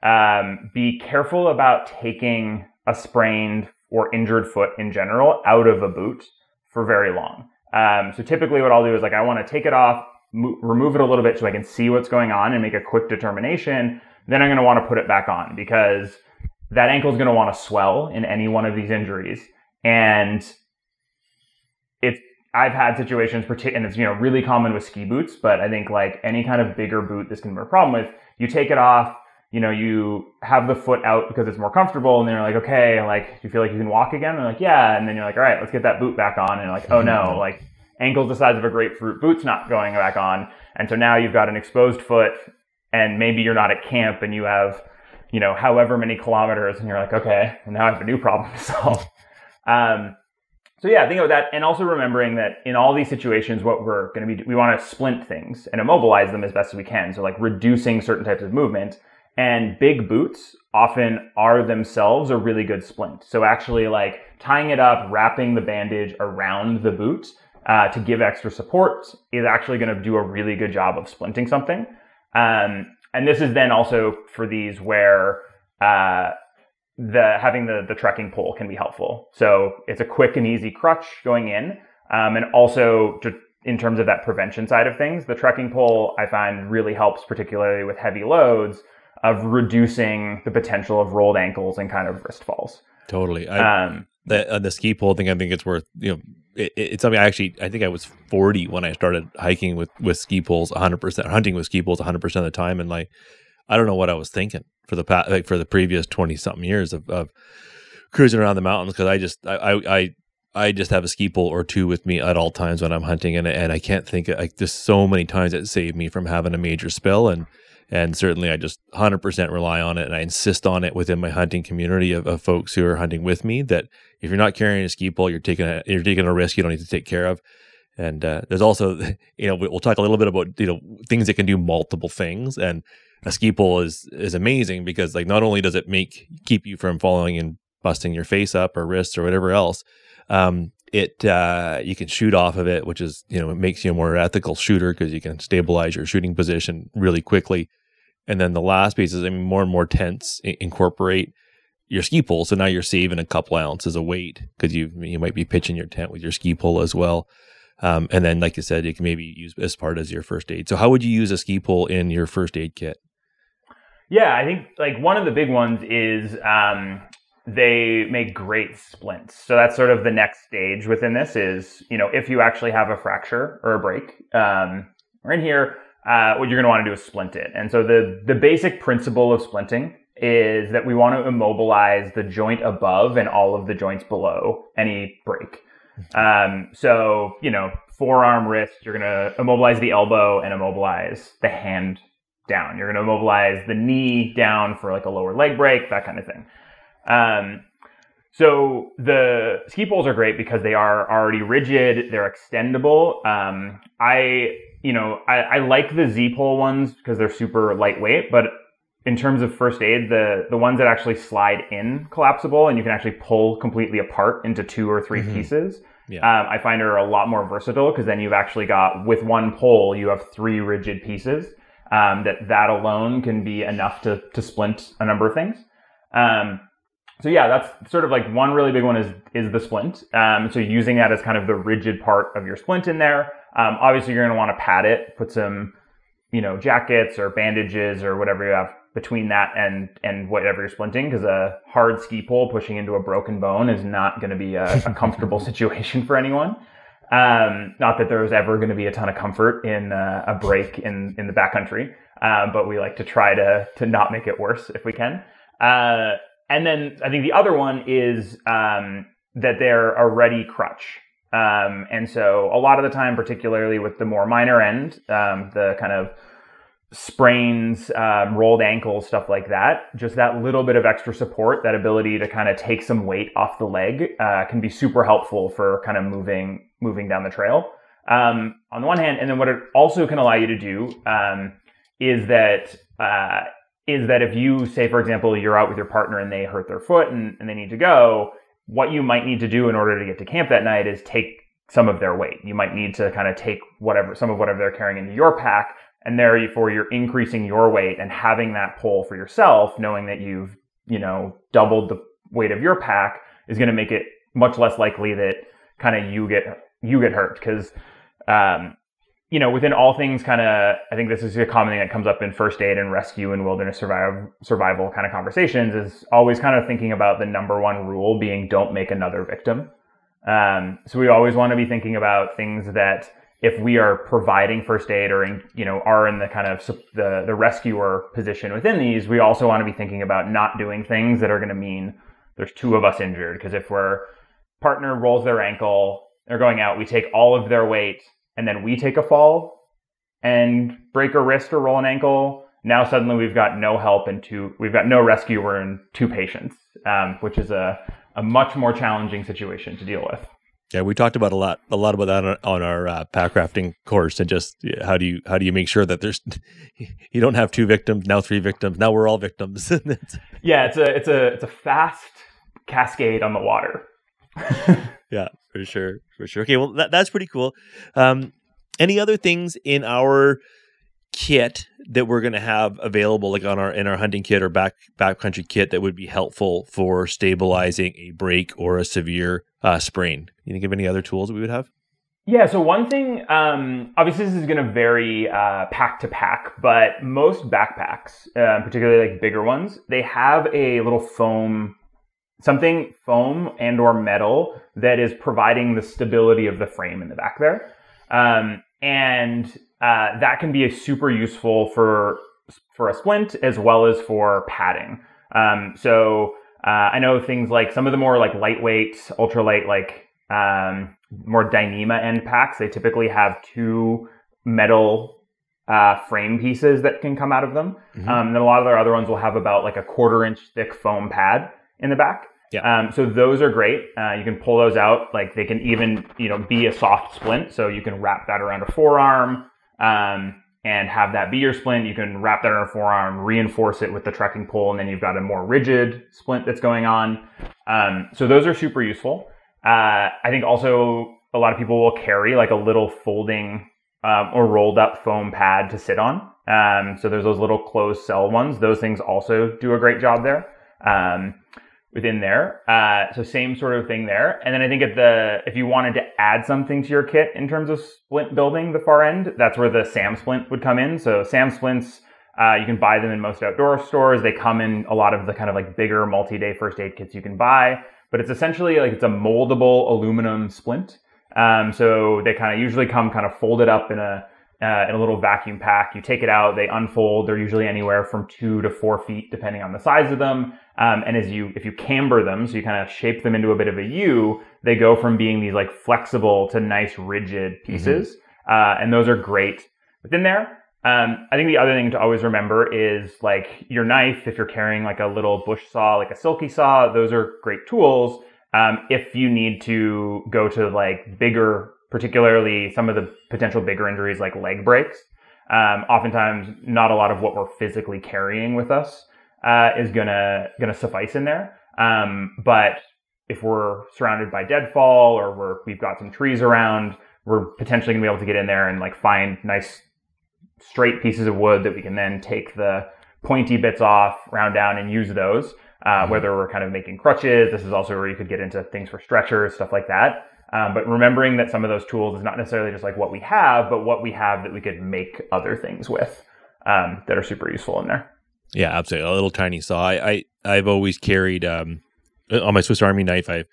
um, be careful about taking a sprained or injured foot in general out of a boot for very long. Um, so typically, what I'll do is like I want to take it off, mo- remove it a little bit so I can see what's going on and make a quick determination. Then I'm going to want to put it back on because that ankle is going to want to swell in any one of these injuries. And it's I've had situations, and it's you know really common with ski boots, but I think like any kind of bigger boot, this can be a problem with. You take it off, you know, you have the foot out because it's more comfortable, and then you're like, okay, like, do you feel like you can walk again? And they're like, yeah, and then you're like, all right, let's get that boot back on, and you're like, oh no, like ankle's the size of a grapefruit, boot's not going back on, and so now you've got an exposed foot, and maybe you're not at camp, and you have, you know, however many kilometers, and you're like, okay, now I have a new problem to solve. Um, so yeah, think about that, and also remembering that in all these situations, what we're going to be, we want to splint things and immobilize them as best as we can. So like reducing certain types of movement and big boots often are themselves a really good splint. So actually like tying it up, wrapping the bandage around the boot uh, to give extra support is actually going to do a really good job of splinting something. Um, and this is then also for these where uh, the having the the trekking pole can be helpful. So it's a quick and easy crutch going in, um, and also to, in terms of that prevention side of things, the trekking pole I find really helps, particularly with heavy loads, of reducing the potential of rolled ankles and kind of wrist falls. Totally. I, um, the uh, the ski pole thing, I think it's worth you know. It, it's something I actually I think I was 40 when I started hiking with with ski poles 100 percent hunting with ski poles 100 percent of the time and like I don't know what I was thinking for the past like for the previous 20 something years of, of cruising around the mountains because I just I, I I just have a ski pole or two with me at all times when I'm hunting and and I can't think like just so many times it saved me from having a major spill and and certainly I just 100% rely on it and I insist on it within my hunting community of, of, folks who are hunting with me that if you're not carrying a ski pole you're taking a you're taking a risk you don't need to take care of. And uh, there's also you know we'll talk a little bit about you know things that can do multiple things. And a ski pole is is amazing because like not only does it make keep you from falling and busting your face up or wrists or whatever else um, it uh, you can shoot off of it which is you know it makes you a more ethical shooter because you can stabilize your shooting position really quickly and then the last piece is I mean, more and more tents incorporate your ski pole. So now you're saving a couple ounces of weight because you you might be pitching your tent with your ski pole as well. Um, and then, like you said, you can maybe use as part as your first aid. So how would you use a ski pole in your first aid kit? Yeah, I think like one of the big ones is um, they make great splints. So that's sort of the next stage within this is, you know, if you actually have a fracture or a break, um, we're in here, uh, what you're going to want to do is splint it. And so the, the basic principle of splinting is that we want to immobilize the joint above and all of the joints below any break. Um, so, you know, forearm, wrist, you're going to immobilize the elbow and immobilize the hand down. You're going to immobilize the knee down for like a lower leg break, that kind of thing. Um, so the ski poles are great because they are already rigid, they're extendable. Um, I you know, I, I like the Z pole ones because they're super lightweight, but in terms of first aid, the the ones that actually slide in collapsible and you can actually pull completely apart into two or 3 mm-hmm. pieces, yeah. um, I find are a lot more versatile because then you've actually got with one pole you have three rigid pieces. Um, that that alone can be enough to to splint a number of things. Um, so yeah, that's sort of like one really big one is is the splint. Um, so using that as kind of the rigid part of your splint in there. Um, obviously, you're going to want to pad it, put some, you know, jackets or bandages or whatever you have between that and and whatever you're splinting, because a hard ski pole pushing into a broken bone is not going to be a, a comfortable situation for anyone. Um, not that there's ever going to be a ton of comfort in uh, a break in in the backcountry, uh, but we like to try to to not make it worse if we can. Uh, and then I think the other one is um, that they're a ready crutch. Um, and so a lot of the time, particularly with the more minor end, um, the kind of sprains, um, rolled ankles, stuff like that. Just that little bit of extra support, that ability to kind of take some weight off the leg, uh, can be super helpful for kind of moving moving down the trail. Um, on the one hand, and then what it also can allow you to do um, is that uh, is that if you say, for example, you're out with your partner and they hurt their foot and, and they need to go, what you might need to do in order to get to camp that night is take some of their weight. You might need to kind of take whatever some of whatever they're carrying into your pack and therefore you're increasing your weight and having that pull for yourself knowing that you've you know doubled the weight of your pack is going to make it much less likely that kind of you get you get hurt because um, you know within all things kind of i think this is a common thing that comes up in first aid and rescue and wilderness survival survival kind of conversations is always kind of thinking about the number one rule being don't make another victim um, so we always want to be thinking about things that if we are providing first aid or in, you know are in the kind of the the rescuer position within these, we also want to be thinking about not doing things that are going to mean there's two of us injured. Because if we're partner rolls their ankle, they're going out, we take all of their weight, and then we take a fall and break a wrist or roll an ankle. Now suddenly we've got no help and two, we've got no rescuer and two patients, um, which is a, a much more challenging situation to deal with. Yeah, we talked about a lot, a lot about that on, on our uh, pack rafting course, and just how do you how do you make sure that there's you don't have two victims now, three victims now we're all victims. yeah, it's a it's a it's a fast cascade on the water. yeah, for sure, for sure. Okay, well that, that's pretty cool. Um, any other things in our kit that we're going to have available like on our in our hunting kit or back backcountry kit that would be helpful for stabilizing a break or a severe uh, sprain you think of any other tools we would have yeah so one thing um, obviously this is going to vary uh, pack to pack but most backpacks uh, particularly like bigger ones they have a little foam something foam and or metal that is providing the stability of the frame in the back there um, and uh, that can be a super useful for for a splint as well as for padding. Um, so uh, I know things like some of the more like lightweight, ultralight, like um, more Dyneema end packs. They typically have two metal uh, frame pieces that can come out of them. Mm-hmm. Um, and then a lot of their other ones will have about like a quarter inch thick foam pad in the back. Yeah. Um, so those are great. Uh, you can pull those out. Like they can even, you know, be a soft splint. So you can wrap that around a forearm um, and have that be your splint. You can wrap that around a forearm, reinforce it with the trekking pole, and then you've got a more rigid splint that's going on. Um, so those are super useful. Uh, I think also a lot of people will carry like a little folding um, or rolled up foam pad to sit on. Um, so there's those little closed cell ones. Those things also do a great job there. Um, within there. Uh, so same sort of thing there. And then I think at the if you wanted to add something to your kit in terms of splint building, the far end, that's where the SAM splint would come in. So SAM splints, uh, you can buy them in most outdoor stores. They come in a lot of the kind of like bigger multi-day first aid kits you can buy. But it's essentially like it's a moldable aluminum splint. Um, so they kind of usually come kind of folded up in a uh, in a little vacuum pack. You take it out, they unfold. They're usually anywhere from two to four feet, depending on the size of them. Um, and as you, if you camber them, so you kind of shape them into a bit of a U, they go from being these like flexible to nice rigid mm-hmm. pieces. Mm-hmm. Uh, and those are great within there. Um, I think the other thing to always remember is like your knife, if you're carrying like a little bush saw, like a silky saw, those are great tools. Um, if you need to go to like bigger particularly some of the potential bigger injuries like leg breaks. Um, oftentimes, not a lot of what we're physically carrying with us uh, is gonna gonna suffice in there. Um, but if we're surrounded by deadfall or we're we've got some trees around, we're potentially gonna be able to get in there and like find nice straight pieces of wood that we can then take the pointy bits off, round down, and use those. Uh, mm-hmm. Whether we're kind of making crutches, this is also where you could get into things for stretchers, stuff like that. Um, but remembering that some of those tools is not necessarily just like what we have, but what we have that we could make other things with um, that are super useful in there. Yeah, absolutely. A little tiny saw. I, I have always carried um, on my Swiss Army knife. I've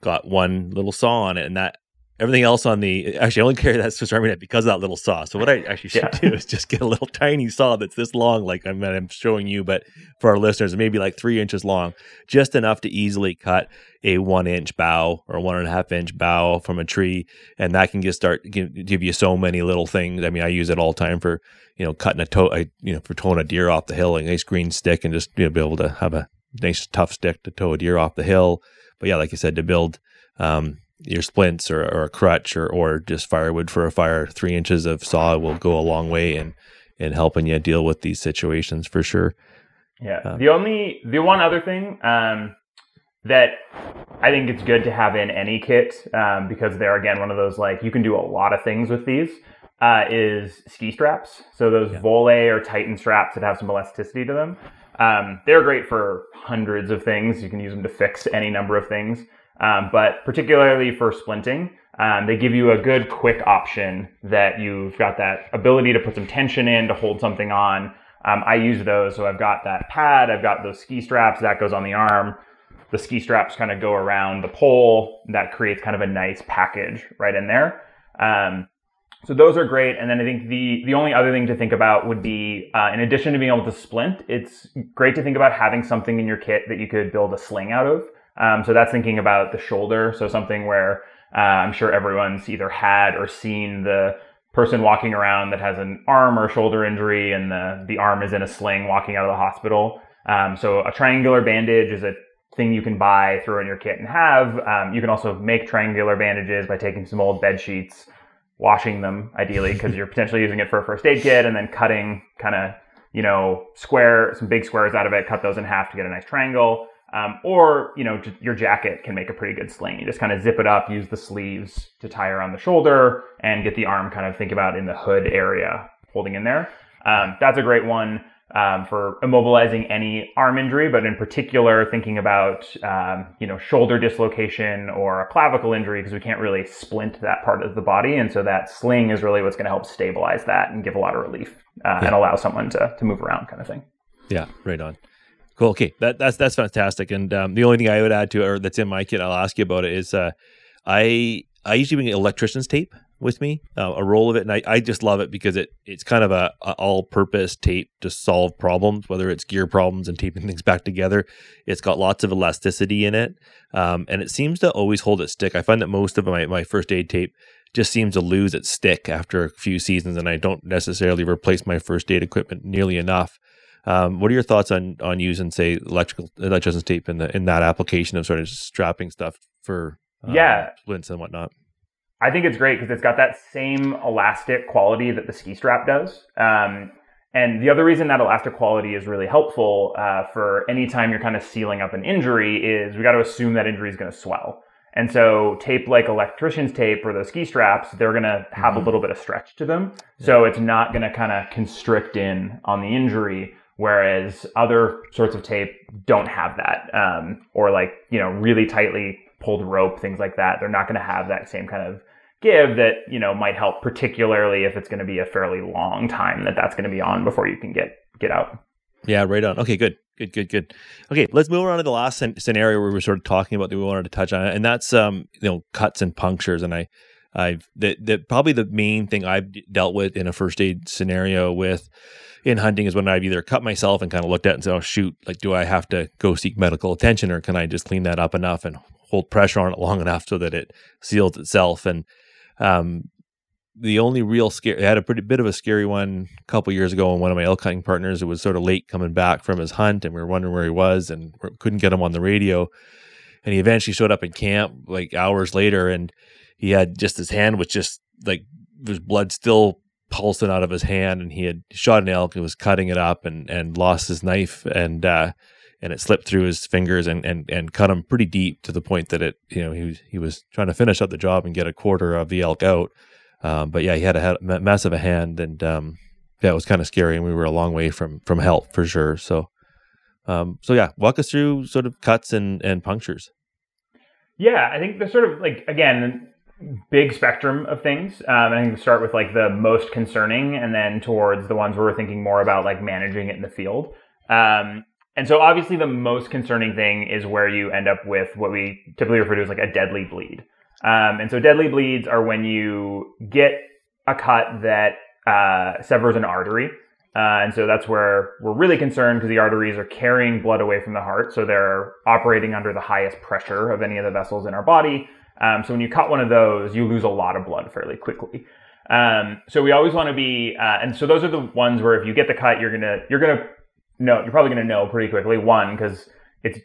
got one little saw on it, and that everything else on the actually I only carry that Swiss Army knife because of that little saw. So what I actually should yeah. do is just get a little tiny saw that's this long, like I'm, I'm showing you, but for our listeners, maybe like three inches long, just enough to easily cut a one inch bough or one and a half inch bough from a tree, and that can just start give, give you so many little things. I mean, I use it all the time for you know cutting a toe, I, you know, for towing a deer off the hill, a nice green stick, and just you know, be able to have a nice tough stick to tow a deer off the hill. But yeah, like I said, to build um, your splints or, or a crutch or, or just firewood for a fire, three inches of saw will go a long way in, in helping you deal with these situations for sure. Yeah. Uh, the only, the one other thing um, that I think it's good to have in any kit um, because they're, again, one of those like you can do a lot of things with these. Uh, is ski straps. So those yeah. Or Titan straps that have some elasticity to them. Um, they're great for hundreds of things. You can use them to fix any number of things. Um, but particularly for splinting, um, they give you a good quick option that you've got that ability to put some tension in to hold something on. Um, I use those. So I've got that pad, I've got those ski straps that goes on the arm. The ski straps kind of go around the pole. That creates kind of a nice package right in there. Um, so those are great. And then I think the the only other thing to think about would be, uh, in addition to being able to splint, it's great to think about having something in your kit that you could build a sling out of. Um, so that's thinking about the shoulder. So something where uh, I'm sure everyone's either had or seen the person walking around that has an arm or shoulder injury and the, the arm is in a sling walking out of the hospital. Um, so a triangular bandage is a thing you can buy, throw in your kit and have. Um, you can also make triangular bandages by taking some old bed sheets, washing them ideally because you're potentially using it for a first aid kit and then cutting kind of, you know, square, some big squares out of it, cut those in half to get a nice triangle. Um, or you know, your jacket can make a pretty good sling. You just kind of zip it up, use the sleeves to tie around the shoulder, and get the arm kind of think about in the hood area holding in there. Um, that's a great one um, for immobilizing any arm injury, but in particular thinking about um, you know shoulder dislocation or a clavicle injury because we can't really splint that part of the body, and so that sling is really what's going to help stabilize that and give a lot of relief uh, yeah. and allow someone to to move around, kind of thing. Yeah, right on. Cool. Okay, that, that's that's fantastic. And um, the only thing I would add to or that's in my kit, I'll ask you about it. Is uh, I I usually bring electrician's tape with me, uh, a roll of it, and I, I just love it because it it's kind of a, a all-purpose tape to solve problems, whether it's gear problems and taping things back together. It's got lots of elasticity in it, um, and it seems to always hold its stick. I find that most of my my first aid tape just seems to lose its stick after a few seasons, and I don't necessarily replace my first aid equipment nearly enough. Um, what are your thoughts on on using say electrical electrician's tape in the in that application of sort of strapping stuff for um, yeah splints and whatnot? I think it's great because it's got that same elastic quality that the ski strap does. Um, and the other reason that elastic quality is really helpful uh, for any time you're kind of sealing up an injury is we got to assume that injury is going to swell. And so tape like electrician's tape or those ski straps, they're going to have mm-hmm. a little bit of stretch to them. So it's not going to kind of constrict in on the injury whereas other sorts of tape don't have that um, or like you know really tightly pulled rope things like that they're not going to have that same kind of give that you know might help particularly if it's going to be a fairly long time that that's going to be on before you can get get out. Yeah right on. Okay good good good good. Okay let's move on to the last scenario where we were sort of talking about that we wanted to touch on and that's um you know cuts and punctures and i i've that that probably the main thing i've dealt with in a first aid scenario with in hunting is when I've either cut myself and kind of looked at it and said, oh, shoot, like, do I have to go seek medical attention or can I just clean that up enough and hold pressure on it long enough so that it seals itself? And, um, the only real scare, I had a pretty bit of a scary one a couple years ago when one of my elk hunting partners, it was sort of late coming back from his hunt and we were wondering where he was and couldn't get him on the radio. And he eventually showed up in camp like hours later and he had just his hand was just like, there's blood still pulsing out of his hand and he had shot an elk and was cutting it up and, and lost his knife and uh, and it slipped through his fingers and, and, and cut him pretty deep to the point that it you know he was he was trying to finish up the job and get a quarter of the elk out. Um, but yeah, he had a, had a of a hand and um, yeah, it was kind of scary and we were a long way from from help for sure. So um, so yeah, walk us through sort of cuts and and punctures. Yeah, I think the sort of like again big spectrum of things. Um, I think we start with like the most concerning, and then towards the ones where we're thinking more about like managing it in the field. Um, and so, obviously, the most concerning thing is where you end up with what we typically refer to as like a deadly bleed. Um, and so deadly bleeds are when you get a cut that uh, severs an artery. Uh, and so that's where we're really concerned because the arteries are carrying blood away from the heart. So they're operating under the highest pressure of any of the vessels in our body. Um, so when you cut one of those, you lose a lot of blood fairly quickly. Um, so we always want to be, uh, and so those are the ones where if you get the cut, you're gonna you're gonna know you're probably gonna know pretty quickly. One because it's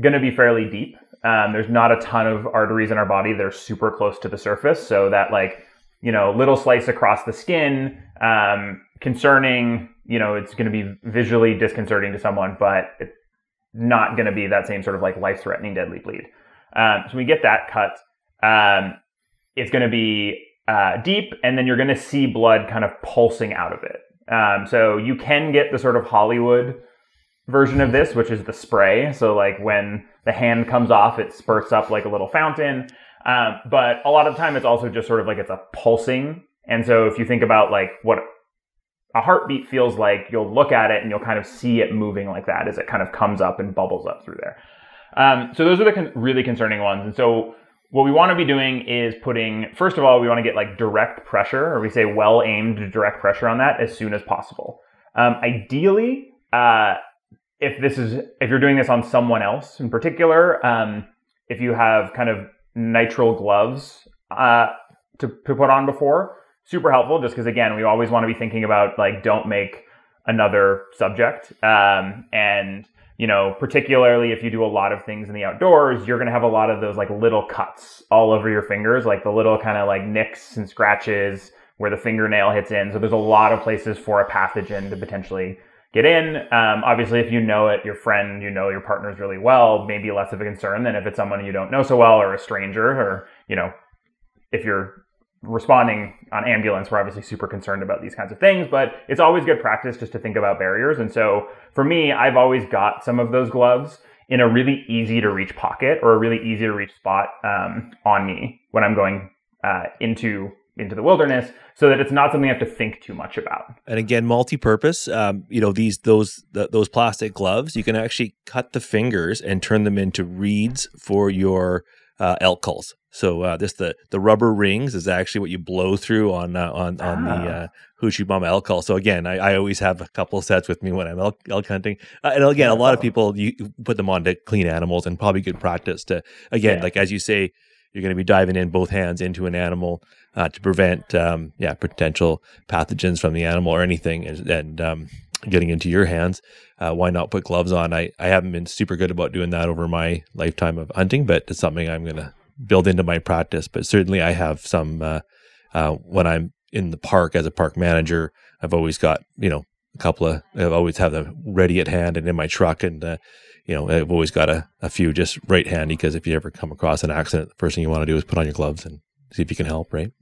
gonna be fairly deep. Um, there's not a ton of arteries in our body that are super close to the surface, so that like you know little slice across the skin, um, concerning. You know, it's to be visually disconcerting to someone, but it's not to be that same sort of like life threatening deadly bleed. Um, so we get that cut. Um, it's going to be uh, deep, and then you're going to see blood kind of pulsing out of it. Um, so you can get the sort of Hollywood version of this, which is the spray. So like when the hand comes off, it spurts up like a little fountain. Um, but a lot of the time, it's also just sort of like it's a pulsing. And so if you think about like what a heartbeat feels like, you'll look at it and you'll kind of see it moving like that as it kind of comes up and bubbles up through there. Um, so those are the con- really concerning ones. And so what we want to be doing is putting, first of all, we want to get like direct pressure, or we say well aimed direct pressure on that as soon as possible. Um, ideally, uh, if this is, if you're doing this on someone else in particular, um, if you have kind of nitrile gloves uh, to, to put on before, super helpful just because, again, we always want to be thinking about like, don't make another subject. Um, and you know, particularly if you do a lot of things in the outdoors, you're going to have a lot of those like little cuts all over your fingers, like the little kind of like nicks and scratches where the fingernail hits in. So there's a lot of places for a pathogen to potentially get in. Um, obviously, if you know it, your friend, you know your partners really well, maybe less of a concern than if it's someone you don't know so well or a stranger or, you know, if you're responding on ambulance, we're obviously super concerned about these kinds of things, but it's always good practice just to think about barriers. And so for me, I've always got some of those gloves in a really easy to reach pocket or a really easy to reach spot um, on me when I'm going uh, into into the wilderness so that it's not something I have to think too much about. And again, multi-purpose. Um, you know, these those the, those plastic gloves, you can actually cut the fingers and turn them into reeds for your uh, elk calls. So uh, this the the rubber rings is actually what you blow through on uh, on on ah. the uh, hoochie mama elk call. So again, I, I always have a couple sets with me when I'm elk, elk hunting. Uh, and again, a lot of people you put them on to clean animals, and probably good practice to again, yeah. like as you say, you're going to be diving in both hands into an animal uh, to prevent um, yeah potential pathogens from the animal or anything, and, and um, getting into your hands. Uh, why not put gloves on? I, I haven't been super good about doing that over my lifetime of hunting, but it's something I'm going to build into my practice. But certainly, I have some uh, uh, when I'm in the park as a park manager. I've always got you know a couple of. I've always have them ready at hand and in my truck, and uh, you know I've always got a, a few just right handy because if you ever come across an accident, the first thing you want to do is put on your gloves and see if you can help. Right?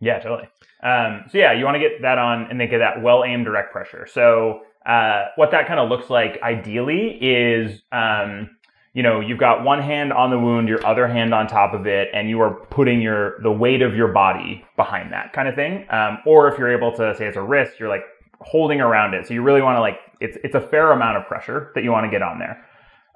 Yeah, totally. Um, so yeah, you want to get that on and then get that well aimed direct pressure. So uh, what that kind of looks like ideally is um, you know, you've got one hand on the wound, your other hand on top of it, and you are putting your the weight of your body behind that kind of thing. Um, or if you're able to say it's a wrist, you're like holding around it. So you really want to like it's it's a fair amount of pressure that you want to get on there.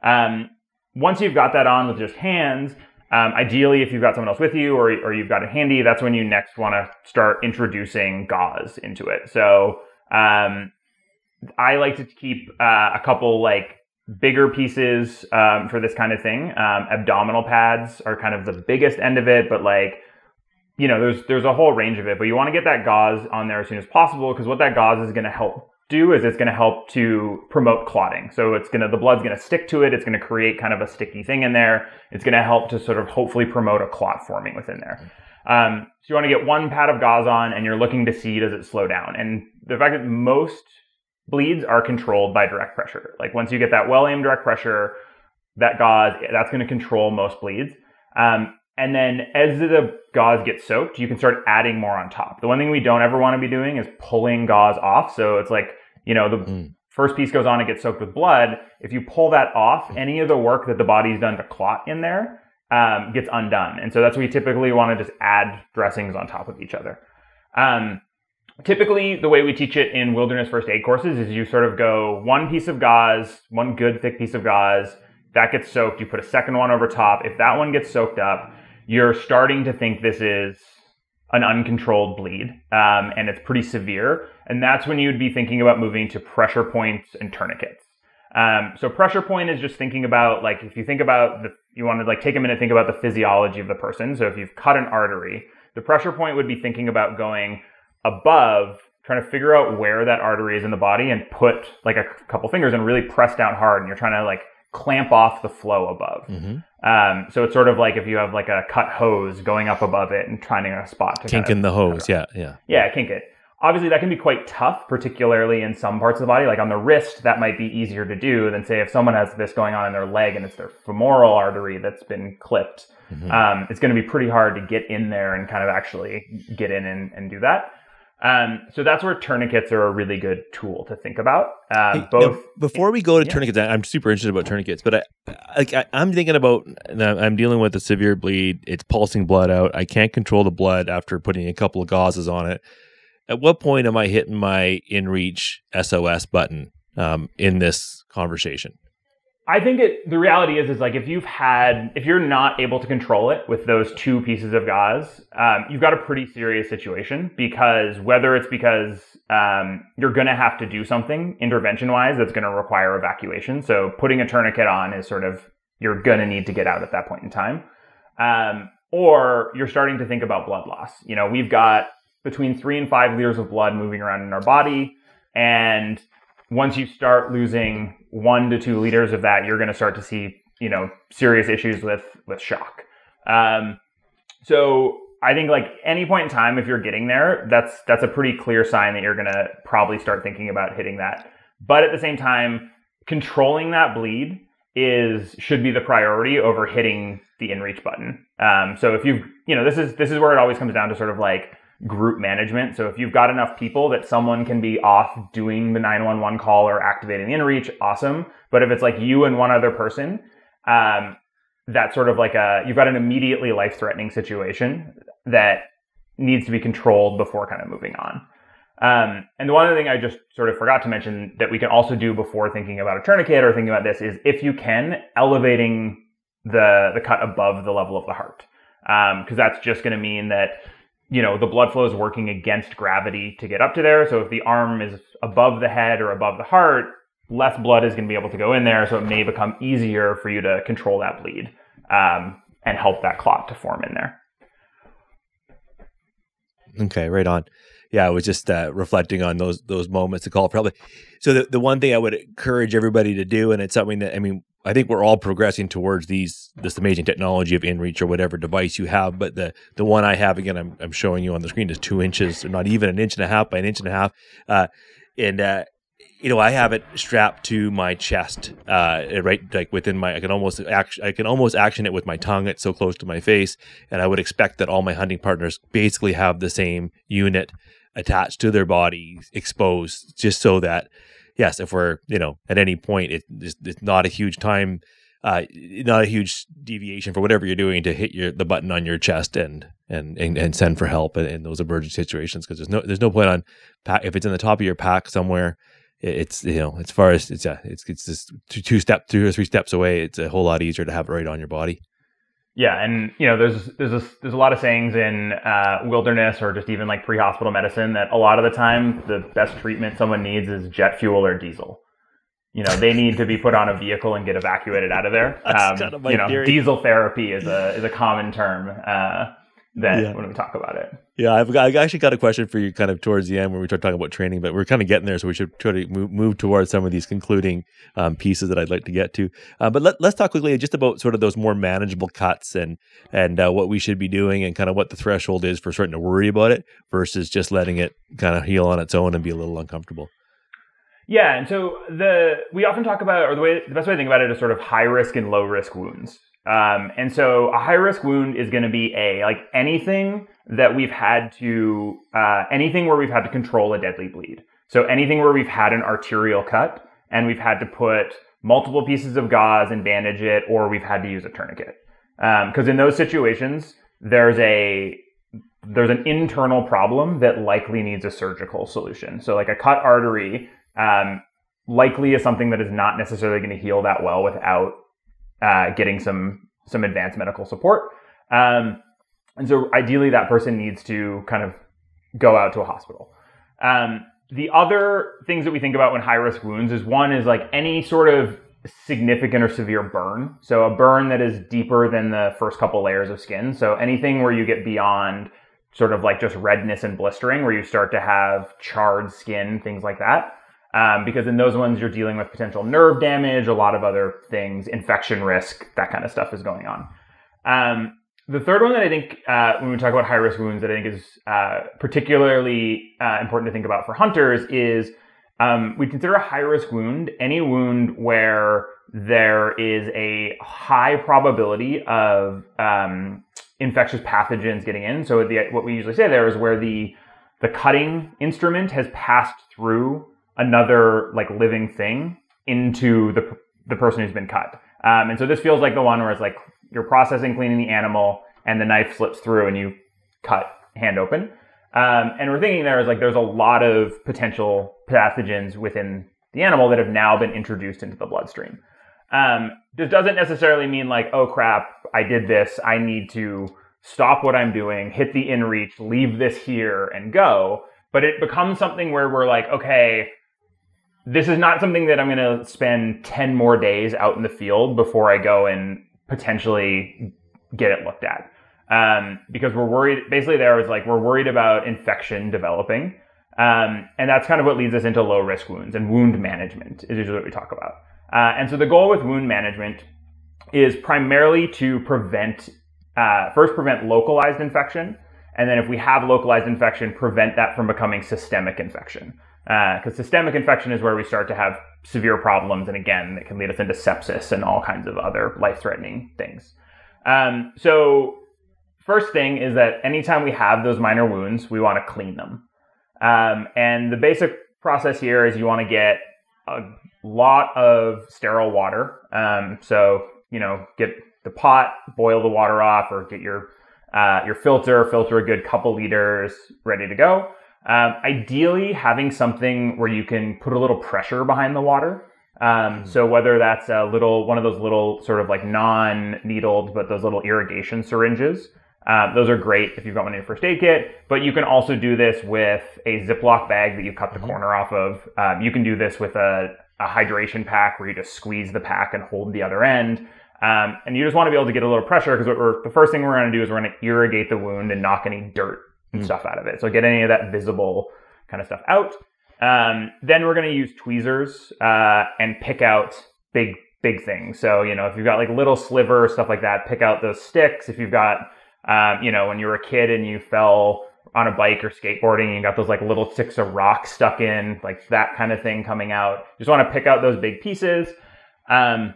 Um, once you've got that on with just hands, um, ideally, if you've got someone else with you or, or you've got it handy, that's when you next want to start introducing gauze into it. So um, I like to keep uh, a couple like bigger pieces um, for this kind of thing. Um, abdominal pads are kind of the biggest end of it, but like you know, there's there's a whole range of it. But you want to get that gauze on there as soon as possible because what that gauze is going to help do is it's going to help to promote clotting. So it's going to the blood's going to stick to it. It's going to create kind of a sticky thing in there. It's going to help to sort of hopefully promote a clot forming within there. Um, so you want to get one pad of gauze on, and you're looking to see does it slow down. And the fact that most bleeds are controlled by direct pressure. Like once you get that well aimed direct pressure, that gauze, that's going to control most bleeds. Um, and then as the gauze gets soaked, you can start adding more on top. The one thing we don't ever want to be doing is pulling gauze off. So it's like, you know, the mm. first piece goes on and gets soaked with blood. If you pull that off, any of the work that the body's done to clot in there um, gets undone. And so that's why we typically want to just add dressings on top of each other. Um, typically the way we teach it in wilderness first aid courses is you sort of go one piece of gauze, one good thick piece of gauze, that gets soaked, you put a second one over top. If that one gets soaked up, you're starting to think this is an uncontrolled bleed um, and it's pretty severe. And that's when you'd be thinking about moving to pressure points and tourniquets. Um, so pressure point is just thinking about like if you think about the you want to like take a minute think about the physiology of the person. So if you've cut an artery, the pressure point would be thinking about going above, trying to figure out where that artery is in the body and put like a couple fingers and really press down hard, and you're trying to like clamp off the flow above. Mm-hmm. Um, so it's sort of like if you have like a cut hose going up above it and trying a spot to kink kind of, the hose. Yeah, yeah, yeah, kink it obviously that can be quite tough, particularly in some parts of the body. Like on the wrist, that might be easier to do than say if someone has this going on in their leg and it's their femoral artery that's been clipped. Mm-hmm. Um, it's going to be pretty hard to get in there and kind of actually get in and, and do that. Um, so that's where tourniquets are a really good tool to think about. Um, hey, both now, before we go to yeah. tourniquets, I'm super interested about tourniquets, but I, like I, am thinking about I'm dealing with a severe bleed. It's pulsing blood out. I can't control the blood after putting a couple of gauzes on it at what point am I hitting my inReach SOS button um, in this conversation? I think it, the reality is, is like if you've had, if you're not able to control it with those two pieces of gauze, um, you've got a pretty serious situation because whether it's because um, you're going to have to do something intervention wise that's going to require evacuation. So putting a tourniquet on is sort of, you're going to need to get out at that point in time. Um, or you're starting to think about blood loss. You know, we've got between three and five liters of blood moving around in our body. And once you start losing one to two liters of that, you're going to start to see, you know, serious issues with, with shock. Um, so I think like any point in time, if you're getting there, that's, that's a pretty clear sign that you're going to probably start thinking about hitting that. But at the same time, controlling that bleed is should be the priority over hitting the inReach button. Um, so if you you know this is this is where it always comes down to sort of like group management. So if you've got enough people that someone can be off doing the 911 call or activating the inReach, awesome. But if it's like you and one other person, um, that's sort of like a you've got an immediately life threatening situation that needs to be controlled before kind of moving on. Um, and the one other thing I just sort of forgot to mention that we can also do before thinking about a tourniquet or thinking about this is if you can elevating the the cut above the level of the heart because um, that's just going to mean that you know, the blood flow is working against gravity to get up to there. So if the arm is above the head or above the heart, less blood is going to be able to go in there. So it may become easier for you to control that bleed um, and help that clot to form in there. Okay, right on. Yeah, I was just uh, reflecting on those those moments to call probably. So the, the one thing I would encourage everybody to do, and it's something that I mean, I think we're all progressing towards these this amazing technology of InReach or whatever device you have. But the the one I have again, I'm, I'm showing you on the screen is two inches, not even an inch and a half by an inch and a half, uh, and uh, you know I have it strapped to my chest, uh, right like within my. I can almost act, I can almost action it with my tongue. It's so close to my face, and I would expect that all my hunting partners basically have the same unit attached to their body, exposed, just so that yes, if we're you know at any point, it, it's, it's not a huge time, uh, not a huge deviation for whatever you're doing to hit your the button on your chest and and and, and send for help in, in those emergency situations because there's no there's no point on pack if it's in the top of your pack somewhere. It's you know as far as it's yeah it's it's just two, two step two or three steps away. It's a whole lot easier to have it right on your body. Yeah, and you know, there's there's a, there's a lot of sayings in uh, wilderness or just even like pre-hospital medicine that a lot of the time the best treatment someone needs is jet fuel or diesel. You know, they need to be put on a vehicle and get evacuated out of there. Um, kind of you know, theory. diesel therapy is a is a common term. Uh, that yeah. when we talk about it. Yeah, I've, got, I actually got a question for you kind of towards the end when we start talking about training, but we're kind of getting there, so we should try to move, move towards some of these concluding um, pieces that I'd like to get to. Uh, but let, us talk quickly just about sort of those more manageable cuts and and uh, what we should be doing and kind of what the threshold is for starting to worry about it versus just letting it kind of heal on its own and be a little uncomfortable. Yeah, and so the we often talk about, or the way the best way to think about it is sort of high risk and low risk wounds. Um, and so a high risk wound is going to be a like anything that we've had to uh, anything where we've had to control a deadly bleed. So anything where we've had an arterial cut and we've had to put multiple pieces of gauze and bandage it, or we've had to use a tourniquet. Because um, in those situations, there's a there's an internal problem that likely needs a surgical solution. So like a cut artery um, likely is something that is not necessarily going to heal that well without uh, getting some some advanced medical support. Um, and so ideally, that person needs to kind of go out to a hospital. Um, the other things that we think about when high risk wounds is one is like any sort of significant or severe burn. So a burn that is deeper than the first couple layers of skin. So anything where you get beyond sort of like just redness and blistering, where you start to have charred skin, things like that. Um, because in those ones, you're dealing with potential nerve damage, a lot of other things, infection risk, that kind of stuff is going on. Um, the third one that I think, uh, when we talk about high risk wounds, that I think is uh, particularly uh, important to think about for hunters is um, we consider a high risk wound any wound where there is a high probability of um, infectious pathogens getting in. So the, what we usually say there is where the the cutting instrument has passed through another like living thing into the the person who's been cut. Um, and so this feels like the one where it's like you're processing cleaning the animal and the knife slips through and you cut hand open. Um, and we're thinking there is like there's a lot of potential pathogens within the animal that have now been introduced into the bloodstream. Um, this doesn't necessarily mean like, oh crap, I did this. I need to stop what I'm doing, hit the inReach, leave this here and go. But it becomes something where we're like, okay, this is not something that I'm going to spend 10 more days out in the field before I go and potentially get it looked at um, because we're worried. Basically, there was like we're worried about infection developing, um, and that's kind of what leads us into low risk wounds and wound management is usually what we talk about. Uh, and so the goal with wound management is primarily to prevent uh, first prevent localized infection, and then if we have localized infection, prevent that from becoming systemic infection. Because uh, systemic infection is where we start to have severe problems, and again, it can lead us into sepsis and all kinds of other life-threatening things. Um, so first thing is that anytime we have those minor wounds, we want to clean them. Um, and the basic process here is you want to get a lot of sterile water. Um, so, you know, get the pot, boil the water off, or get your uh, your filter, filter a good couple liters, ready to go. Um, ideally, having something where you can put a little pressure behind the water. Um, hmm. so whether that's a little one of those little sort of like non-needled, but those little irrigation syringes, um, those are great if you've got one in your first aid kit, but you can also do this with a Ziploc bag that you cut the mm-hmm. corner off of. Um, you can do this with a, a, hydration pack where you just squeeze the pack and hold the other end. Um, and you just want to be able to get a little pressure because the first thing we're going to do is we're going to irrigate the wound and knock any dirt and mm. stuff out of it. So get any of that visible kind of stuff out. Um, then we're going to use tweezers uh, and pick out big big things. So you know if you've got like little sliver stuff like that, pick out those sticks. If you've got um, you know, when you were a kid and you fell on a bike or skateboarding and you got those like little sticks of rock stuck in, like that kind of thing coming out. Just want to pick out those big pieces. Um,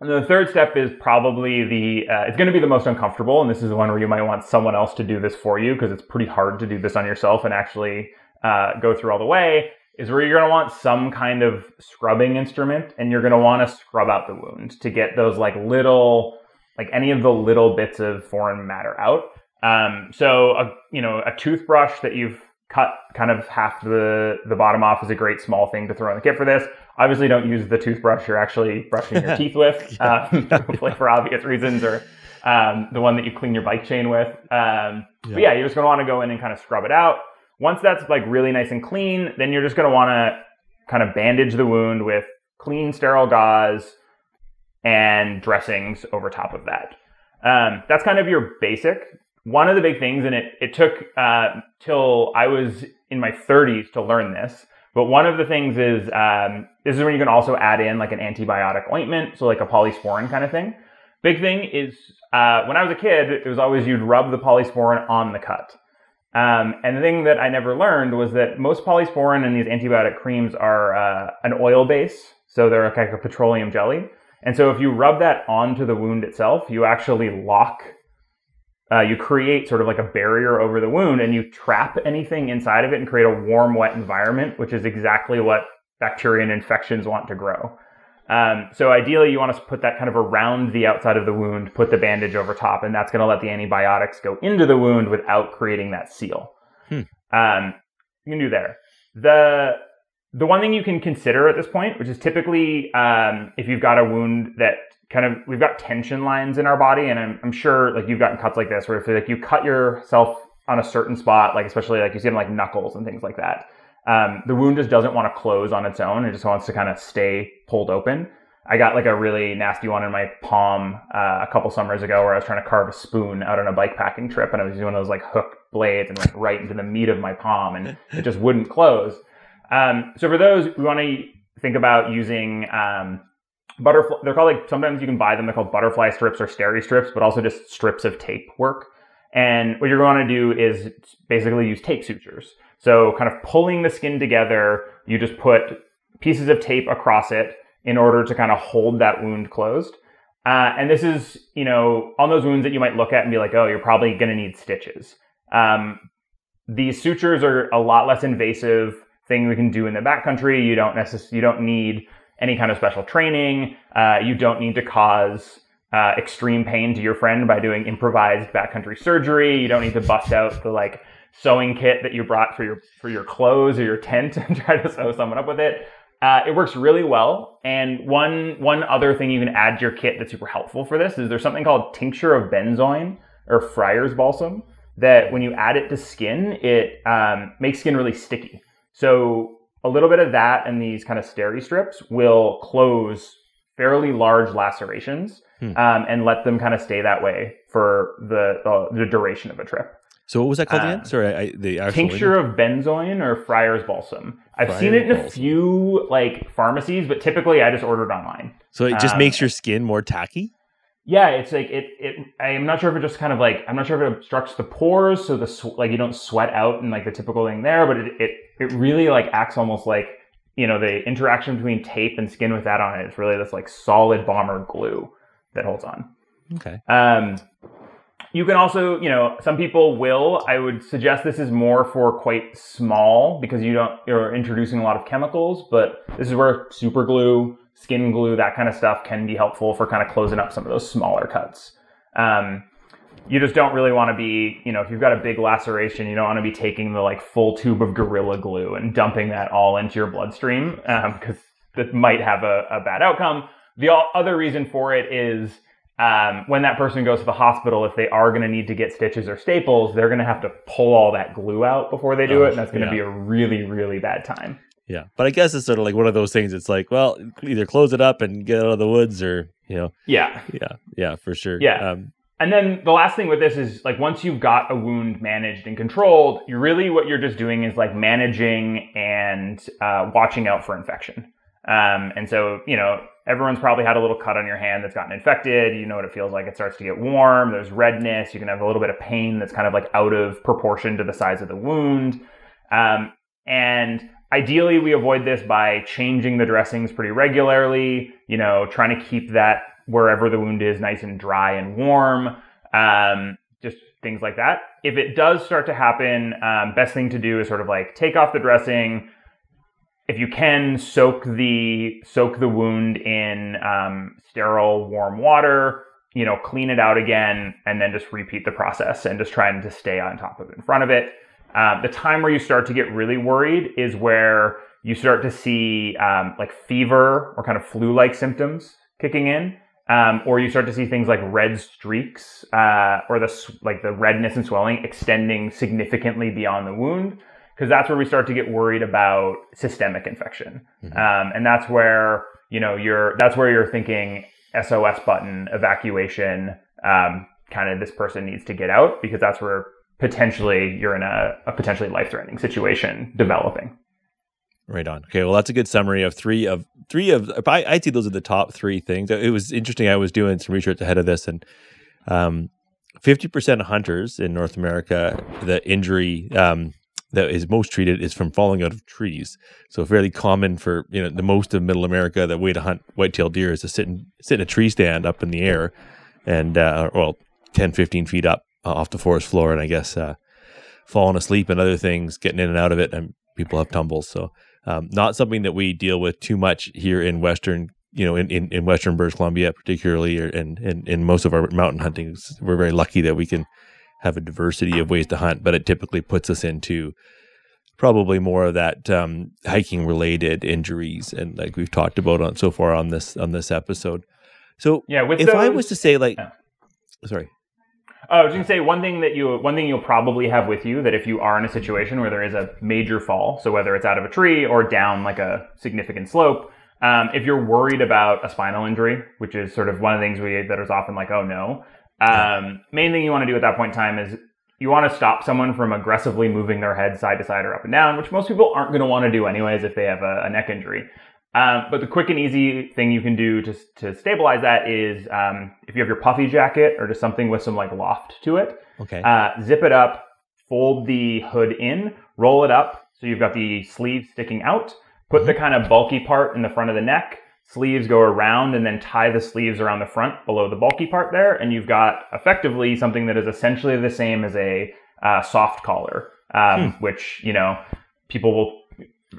and the third step is probably the, uh, it's going to be the most uncomfortable. And this is the one where you might want someone else to do this for you because it's pretty hard to do this on yourself and actually uh, go through all the way. Is where you're going to want some kind of scrubbing instrument and you're going to want to scrub out the wound to get those like little like any of the little bits of foreign matter out. Um, so a you know a toothbrush that you've cut kind of half the the bottom off is a great small thing to throw in the kit for this. Obviously, don't use the toothbrush you're actually brushing your teeth with, yeah. um, hopefully for obvious reasons, or um, the one that you clean your bike chain with. Um, yeah. But yeah, you're just gonna want to go in and kind of scrub it out. Once that's like really nice and clean, then you're just gonna want to kind of bandage the wound with clean, sterile gauze and dressings over top of that. Um, that's kind of your basic. One of the big things, and it, it took uh, till I was in my 30s to learn this, but one of the things is um, this is when you can also add in like an antibiotic ointment, so like a polysporin kind of thing. Big thing is uh, when I was a kid, it was always you'd rub the polysporin on the cut. Um, and the thing that I never learned was that most polysporin and these antibiotic creams are uh, an oil base, so they're like a petroleum jelly. And so if you rub that onto the wound itself, you actually lock, uh, you create sort of like a barrier over the wound and you trap anything inside of it and create a warm, wet environment, which is exactly what bacteria and infections want to grow. Um, so ideally, you want to put that kind of around the outside of the wound, put the bandage over top, and that's going to let the antibiotics go into the wound without creating that seal. Hmm. Um, you can do there. The the one thing you can consider at this point, which is typically um, if you've got a wound that kind of we've got tension lines in our body, and I'm, I'm sure like you've gotten cuts like this where if like you cut yourself on a certain spot, like especially like you see them like knuckles and things like that, um, the wound just doesn't want to close on its own. It just wants to kind of stay pulled open. I got like a really nasty one in my palm uh, a couple summers ago where I was trying to carve a spoon out on a bike packing trip, and I was using one of those like hook blades and went right into the meat of my palm, and it just wouldn't close. Um, so for those, we want to think about using um, butterfly. They're called like sometimes you can buy them. They're called butterfly strips or steri strips, but also just strips of tape work. And what you're going to do is basically use tape sutures. So kind of pulling the skin together, you just put pieces of tape across it in order to kind of hold that wound closed. Uh, and this is, you know, on those wounds that you might look at and be like, oh, you're probably going to need stitches. Um, these sutures are a lot less invasive thing we can do in the backcountry. You don't necessarily, you don't need any kind of special training. Uh, you don't need to cause uh, extreme pain to your friend by doing improvised backcountry surgery. You don't need to bust out the like sewing kit that you brought for your for your clothes or your tent and try to sew someone up with it. Uh, it works really well. And one one other thing you can add to your kit that's super helpful for this is there's something called tincture of benzoin or Friar's balsam that when you add it to skin, it um, makes skin really sticky. So a little bit of that and these kind of steri strips will close fairly large lacerations hmm. um, and let them kind of stay that way for the, uh, the duration of a trip. So what was that called um, again? Sorry, I, the tincture of benzoin or Friar's balsam. I've Friar's seen it in a few like pharmacies, but typically I just ordered online. So it just um, makes your skin more tacky. Yeah, it's like it. It. I'm not sure if it just kind of like I'm not sure if it obstructs the pores, so the like you don't sweat out and like the typical thing there, but it it it really like acts almost like you know the interaction between tape and skin with that on it is really this like solid bomber glue that holds on. Okay. Um, you can also, you know, some people will. I would suggest this is more for quite small because you don't you're introducing a lot of chemicals, but this is where super glue, skin glue, that kind of stuff can be helpful for kind of closing up some of those smaller cuts. Um, you just don't really want to be, you know, if you've got a big laceration, you don't want to be taking the like full tube of Gorilla Glue and dumping that all into your bloodstream because um, that might have a, a, bad outcome. The other reason for it is um, when that person goes to the hospital, if they are going to need to get stitches or staples, they're going to have to pull all that glue out before they do oh, it, and that's going to yeah. be a really, really bad time. Yeah, but I guess it's sort of like one of those things. It's like, well, either close it up and get out of the woods, or you know, yeah, yeah, yeah, for sure. Yeah, um, and then the last thing with this is like once you've got a wound managed and controlled, you really what you're just doing is like managing and uh, watching out for infection. Um, and so you know everyone's probably had a little cut on your hand that's gotten infected. You know what it feels like. It starts to get warm. There's redness. You can have a little bit of pain that's kind of like out of proportion to the size of the wound. Um, and ideally, we avoid this by changing the dressings pretty regularly. You know, trying to keep that wherever the wound is nice and dry and warm. Um, just things like that. If it does start to happen, um, best thing to do is sort of like take off the dressing. If you can, soak the soak the wound in um, sterile warm water. You know, clean it out again, and then just repeat the process and just trying to stay on top of it in front of it. Uh, the time where you start to get really worried is where you start to see um, like fever or kind of flu-like symptoms kicking in um, or you start to see things like red streaks uh, or the like the redness and swelling extending significantly beyond the wound because that's where we start to get worried about systemic infection mm-hmm. um, and that's where you know you're that's where you're thinking sos button evacuation um, kind of this person needs to get out because that's where potentially you're in a, a potentially life-threatening situation developing Right on. Okay, well, that's a good summary of three of three of. I, I'd say those are the top three things. It was interesting. I was doing some research ahead of this, and um, fifty percent of hunters in North America, the injury um, that is most treated is from falling out of trees. So fairly common for you know the most of Middle America. The way to hunt white-tailed deer is to sit in sit in a tree stand up in the air, and uh, well, 10, 15 feet up uh, off the forest floor, and I guess uh, falling asleep and other things, getting in and out of it, and people have tumbles. So um, not something that we deal with too much here in Western, you know, in, in, in Western British Columbia, particularly, or, and in, in most of our mountain hunting. We're very lucky that we can have a diversity of ways to hunt, but it typically puts us into probably more of that um, hiking related injuries, and like we've talked about on so far on this on this episode. So yeah, if those, I was to say like, yeah. sorry. Oh, I was to say one thing that you one thing you'll probably have with you that if you are in a situation where there is a major fall, so whether it's out of a tree or down like a significant slope, um, if you're worried about a spinal injury, which is sort of one of the things we that is often like, oh no, um, main thing you want to do at that point in time is you want to stop someone from aggressively moving their head side to side or up and down, which most people aren't going to want to do anyways if they have a, a neck injury. Um, but the quick and easy thing you can do to, to stabilize that is um, if you have your puffy jacket or just something with some like loft to it, Okay. uh, zip it up, fold the hood in, roll it up so you've got the sleeves sticking out, put the kind of bulky part in the front of the neck, sleeves go around, and then tie the sleeves around the front below the bulky part there, and you've got effectively something that is essentially the same as a uh, soft collar, um, which you know people will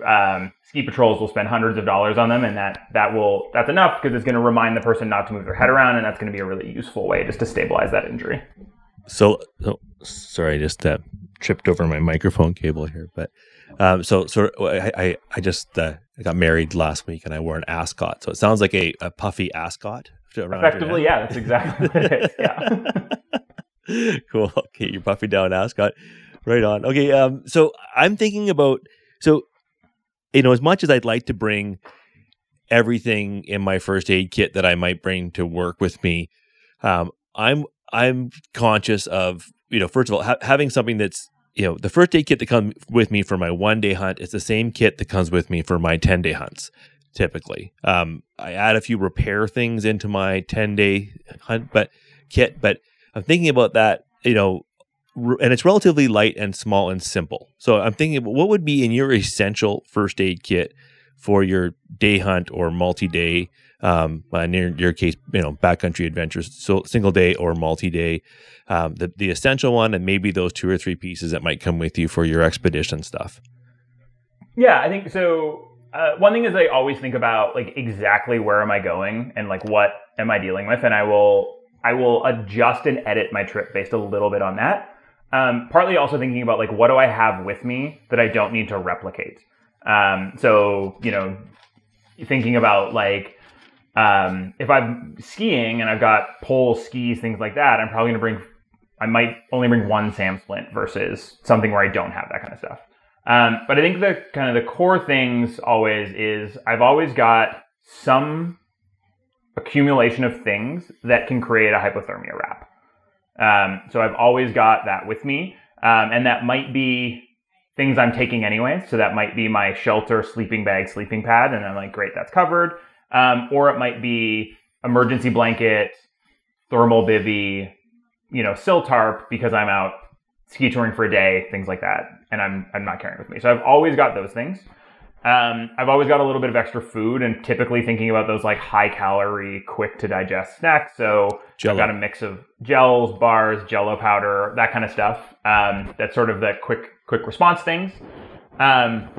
um, ski patrols will spend hundreds of dollars on them, and that that will that's enough because it's going to remind the person not to move their head around, and that's going to be a really useful way just to stabilize that injury. So, so sorry, I just uh, tripped over my microphone cable here. But um, so, so I, I, I just uh, I got married last week, and I wore an ascot. So it sounds like a, a puffy ascot. Effectively, yeah, that's exactly what it is. Yeah. cool. Okay, you're puffy down ascot. Right on. Okay. Um. So I'm thinking about so, you know, as much as I'd like to bring everything in my first aid kit that I might bring to work with me, um, I'm I'm conscious of you know first of all ha- having something that's you know the first aid kit that comes with me for my one day hunt is the same kit that comes with me for my ten day hunts. Typically, um, I add a few repair things into my ten day hunt, but kit. But I'm thinking about that, you know, and it's relatively light and small and simple. So I'm thinking, what would be in your essential first aid kit for your day hunt or multi day? Um, in your, your case, you know, backcountry adventures, so single day or multi day, um, the the essential one, and maybe those two or three pieces that might come with you for your expedition stuff. Yeah, I think so. Uh, one thing is I always think about like exactly where am I going and like what am I dealing with, and I will I will adjust and edit my trip based a little bit on that. Um, partly also thinking about like what do I have with me that I don't need to replicate. Um, so you know, thinking about like um, if I'm skiing and I've got poles, skis, things like that, I'm probably gonna bring I might only bring one SAM Splint versus something where I don't have that kind of stuff. Um, but I think the kind of the core things always is I've always got some accumulation of things that can create a hypothermia wrap. Um, so I've always got that with me, um, and that might be things I'm taking anyway. So that might be my shelter, sleeping bag, sleeping pad, and I'm like, great, that's covered. Um, or it might be emergency blanket, thermal bivy, you know, sil tarp because I'm out ski touring for a day, things like that, and I'm I'm not carrying with me. So I've always got those things. Um, I've always got a little bit of extra food, and typically thinking about those like high calorie, quick to digest snacks. So Jell-O. I've got a mix of gels, bars, Jello powder, that kind of stuff. Um, that's sort of the quick quick response things. Um,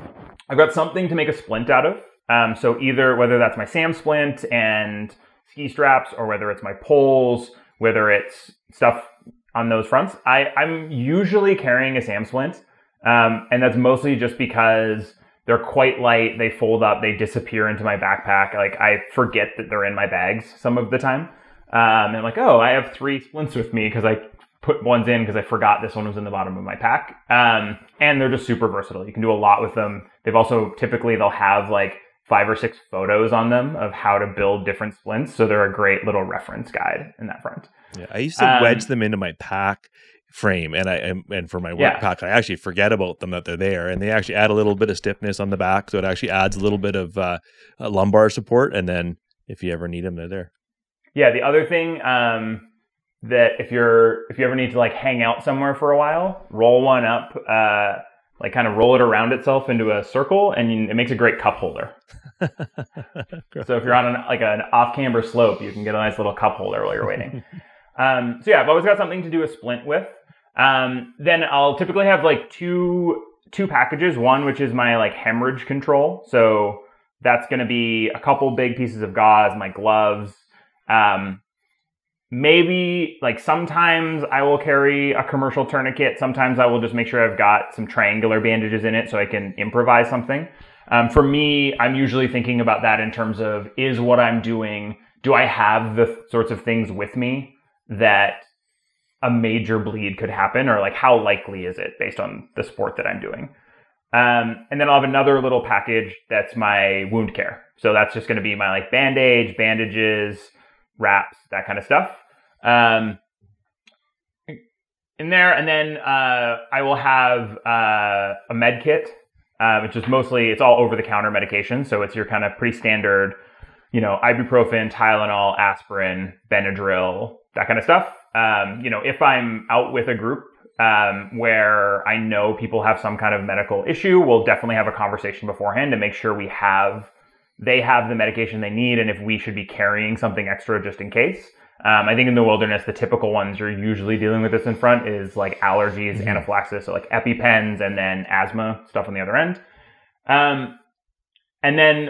I've got something to make a splint out of. Um, so either whether that's my SAM splint and ski straps, or whether it's my poles, whether it's stuff on those fronts, I, I'm usually carrying a SAM splint, um, and that's mostly just because they're quite light. They fold up, they disappear into my backpack. Like I forget that they're in my bags some of the time. Um, and like, oh, I have three splints with me because I put ones in because I forgot this one was in the bottom of my pack. Um, and they're just super versatile. You can do a lot with them. They've also typically they'll have like five or six photos on them of how to build different splints. So they're a great little reference guide in that front. Yeah, I used to Um, wedge them into my pack frame, and I and, and for my work Yeah. pack, I actually forget about them that they're there, and they actually add a little bit of stiffness on the back, so it actually adds a little bit of uh, uh, lumbar support, and then if you ever need them, they're there. Yeah, the other thing um, that if you're if you ever need to like hang out somewhere for a while, roll one up, uh, like kind of roll it around itself into a circle, and you, it makes a great cup holder. So if you're on an, like an off camber slope, you can get a nice little cup holder while you're waiting. um, so yeah, I've always got something to do a splint with. Um, then I'll typically have like two two packages. One which is my like hemorrhage control. So that's going to be a couple big pieces of gauze, my gloves, um, maybe like sometimes I will carry a commercial tourniquet. Sometimes I will just make sure I've got some triangular bandages in it so I can improvise something. Um, for me, I'm usually thinking about that in terms of is what I'm doing, do I have the sorts of things with me that a major bleed could happen or like how likely is it based on the sport that I'm doing? Um, and then I'll have another little package that's my wound care. So that's just going to be my like bandage, bandages, wraps, that kind of stuff. Um, in there, and then uh, I will have uh, a med kit, uh, which is mostly it's all over the counter medication. So it's your kind of pretty standard, you know, ibuprofen, Tylenol, aspirin, Benadryl, that kind of stuff. Um, you know, if I'm out with a group um, where I know people have some kind of medical issue, we'll definitely have a conversation beforehand to make sure we have they have the medication they need, and if we should be carrying something extra just in case. Um, I think in the wilderness, the typical ones you're usually dealing with this in front is like allergies, mm-hmm. anaphylaxis, so like EpiPens, and then asthma stuff on the other end. Um, and then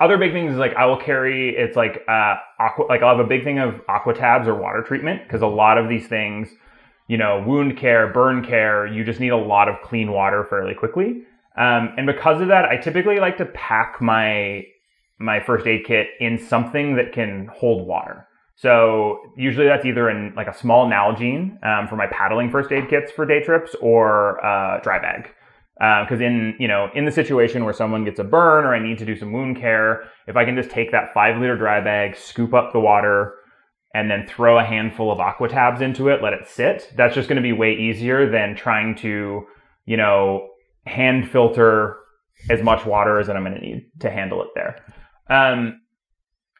other big things is like I will carry it's like uh, aqua, like I'll have a big thing of Aquatabs or water treatment because a lot of these things, you know, wound care, burn care, you just need a lot of clean water fairly quickly. Um, and because of that, I typically like to pack my my first aid kit in something that can hold water. So usually that's either in like a small Nalgene um, for my paddling first aid kits for day trips or a dry bag. Because uh, in you know in the situation where someone gets a burn or I need to do some wound care, if I can just take that five liter dry bag, scoop up the water, and then throw a handful of Aquatabs into it, let it sit. That's just going to be way easier than trying to you know hand filter as much water as I'm going to need to handle it there. Um,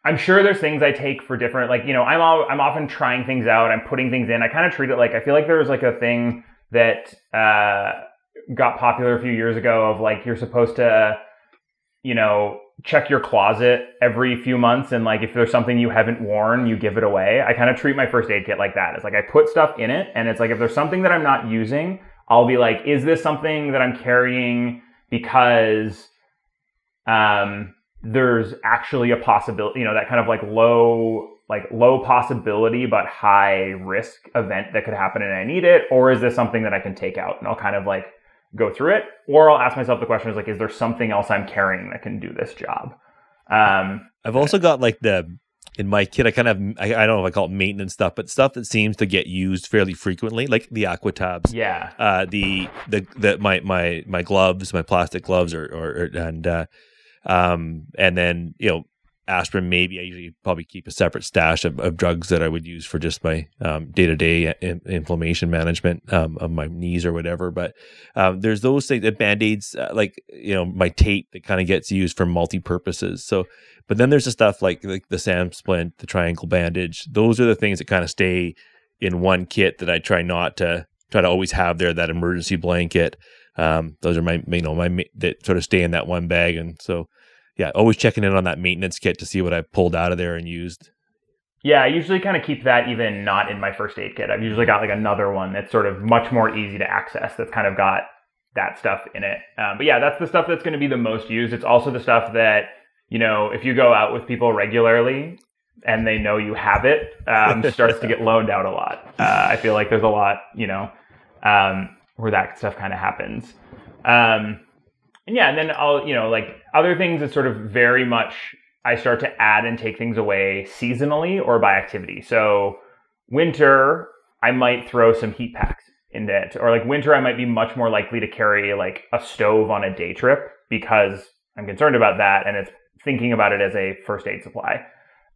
I'm sure there's things I take for different, like, you know, I'm, all, I'm often trying things out. I'm putting things in. I kind of treat it like, I feel like there's like a thing that, uh, got popular a few years ago of like, you're supposed to, you know, check your closet every few months. And like, if there's something you haven't worn, you give it away. I kind of treat my first aid kit like that. It's like, I put stuff in it and it's like, if there's something that I'm not using, I'll be like, is this something that I'm carrying because, um, there's actually a possibility, you know, that kind of like low, like low possibility but high risk event that could happen and I need it, or is this something that I can take out and I'll kind of like go through it, or I'll ask myself the question is like, is there something else I'm carrying that can do this job? Um, I've also got like the in my kit, I kind of I, I, don't know if I call it maintenance stuff, but stuff that seems to get used fairly frequently, like the Aquatabs. Yeah. Uh, the the the my my my gloves, my plastic gloves, or or and uh, um, and then, you know, aspirin, maybe I usually probably keep a separate stash of, of drugs that I would use for just my day to day inflammation management um, of my knees or whatever. But um, there's those things, the band aids, uh, like, you know, my tape that kind of gets used for multi purposes. So, but then there's the stuff like, like the SAM splint, the triangle bandage. Those are the things that kind of stay in one kit that I try not to try to always have there, that emergency blanket. Um, those are my, you know, my that sort of stay in that one bag, and so yeah, always checking in on that maintenance kit to see what I pulled out of there and used. Yeah, I usually kind of keep that even not in my first aid kit. I've usually got like another one that's sort of much more easy to access. That's kind of got that stuff in it. Um, but yeah, that's the stuff that's going to be the most used. It's also the stuff that you know if you go out with people regularly and they know you have it, um, starts to get loaned out a lot. Uh, I feel like there's a lot, you know. Um, where that stuff kind of happens. Um, and yeah, and then I'll, you know, like other things that sort of very much I start to add and take things away seasonally or by activity. So winter, I might throw some heat packs in it. Or like winter, I might be much more likely to carry like a stove on a day trip because I'm concerned about that and it's thinking about it as a first aid supply.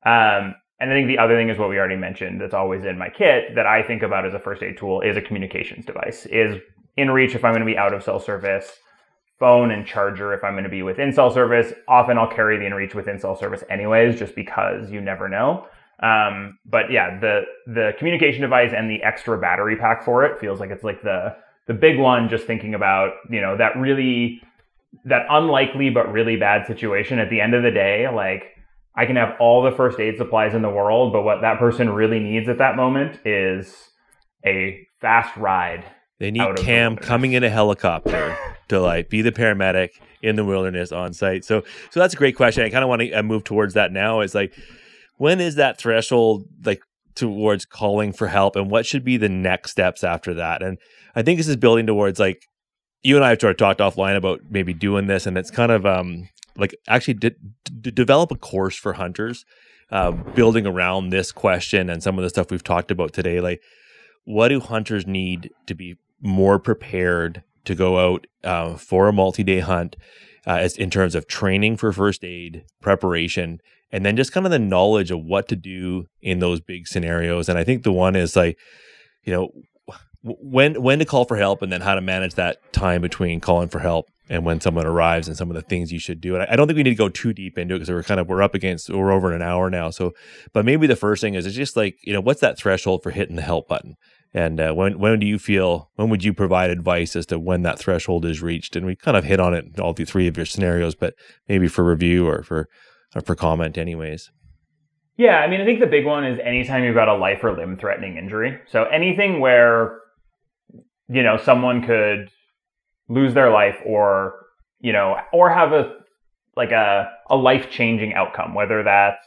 Um, and I think the other thing is what we already mentioned that's always in my kit that I think about as a first aid tool is a communications device. Is inReach if I'm going to be out of cell service, phone and charger if I'm going to be within cell service. Often I'll carry the inReach within cell service anyways, just because you never know. Um, but yeah, the the communication device and the extra battery pack for it feels like it's like the the big one. Just thinking about you know that really that unlikely but really bad situation. At the end of the day, like I can have all the first aid supplies in the world, but what that person really needs at that moment is a fast ride. They need Cam coming in a helicopter to like be the paramedic in the wilderness on site. So, so that's a great question. I kind of want to uh, move towards that now. Is like, when is that threshold? Like, towards calling for help and what should be the next steps after that. And I think this is building towards like you and I have sort of talked offline about maybe doing this, and it's kind of um like actually d- d- develop a course for hunters, uh, building around this question and some of the stuff we've talked about today. Like, what do hunters need to be more prepared to go out uh, for a multi-day hunt, uh, as in terms of training for first aid, preparation, and then just kind of the knowledge of what to do in those big scenarios. And I think the one is like, you know, when when to call for help, and then how to manage that time between calling for help and when someone arrives, and some of the things you should do. And I, I don't think we need to go too deep into it because we're kind of we're up against we're over an hour now. So, but maybe the first thing is it's just like you know what's that threshold for hitting the help button, and uh, when when do you feel when would you provide advice as to when that threshold is reached? And we kind of hit on it in all the three of your scenarios, but maybe for review or for or for comment, anyways. Yeah, I mean, I think the big one is anytime you've got a life or limb threatening injury. So anything where you know, someone could lose their life or, you know, or have a, like a, a life changing outcome, whether that's,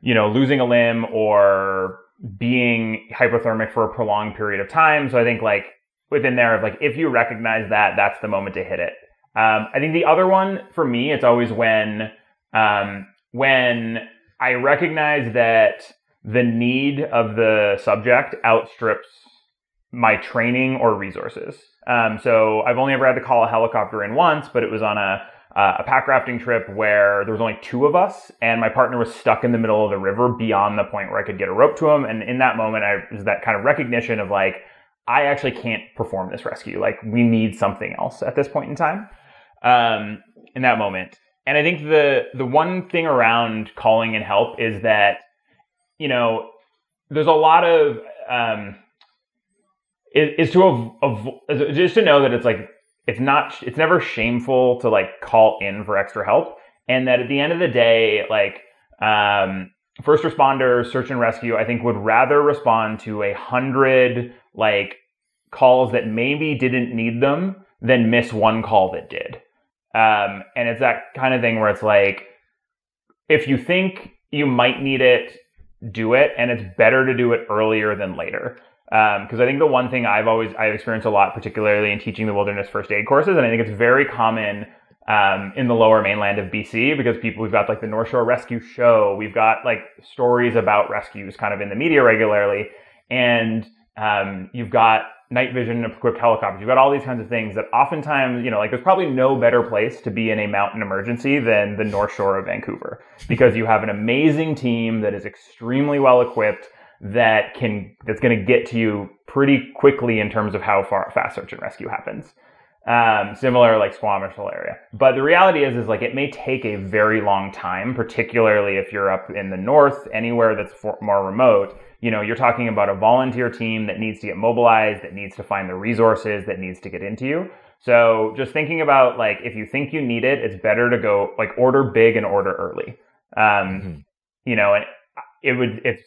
you know, losing a limb or being hypothermic for a prolonged period of time. So I think like within there of like, if you recognize that, that's the moment to hit it. Um, I think the other one for me, it's always when, um, when I recognize that the need of the subject outstrips my training or resources. Um, so I've only ever had to call a helicopter in once, but it was on a uh, a packrafting trip where there was only two of us, and my partner was stuck in the middle of the river beyond the point where I could get a rope to him. And in that moment, I was that kind of recognition of like, I actually can't perform this rescue. Like, we need something else at this point in time. Um, in that moment, and I think the the one thing around calling in help is that you know there's a lot of um, is, is to avoid just to know that it's like it's not it's never shameful to like call in for extra help and that at the end of the day like um, first responders search and rescue i think would rather respond to a hundred like calls that maybe didn't need them than miss one call that did. Um, and it's that kind of thing where it's like if you think you might need it do it and it's better to do it earlier than later because um, I think the one thing I've always I've experienced a lot, particularly in teaching the wilderness first aid courses, and I think it's very common um, in the lower mainland of BC because people we've got like the North Shore Rescue Show, we've got like stories about rescues kind of in the media regularly, and um, you've got night vision equipped helicopters. You've got all these kinds of things that oftentimes, you know, like there's probably no better place to be in a mountain emergency than the North Shore of Vancouver because you have an amazing team that is extremely well equipped that can that's going to get to you pretty quickly in terms of how far fast search and rescue happens. Um, similar like Squamish area. But the reality is, is like it may take a very long time, particularly if you're up in the north, anywhere that's for, more remote. You know, you're talking about a volunteer team that needs to get mobilized, that needs to find the resources, that needs to get into you. So just thinking about like if you think you need it, it's better to go like order big and order early. Um, mm-hmm. You know, and it would it's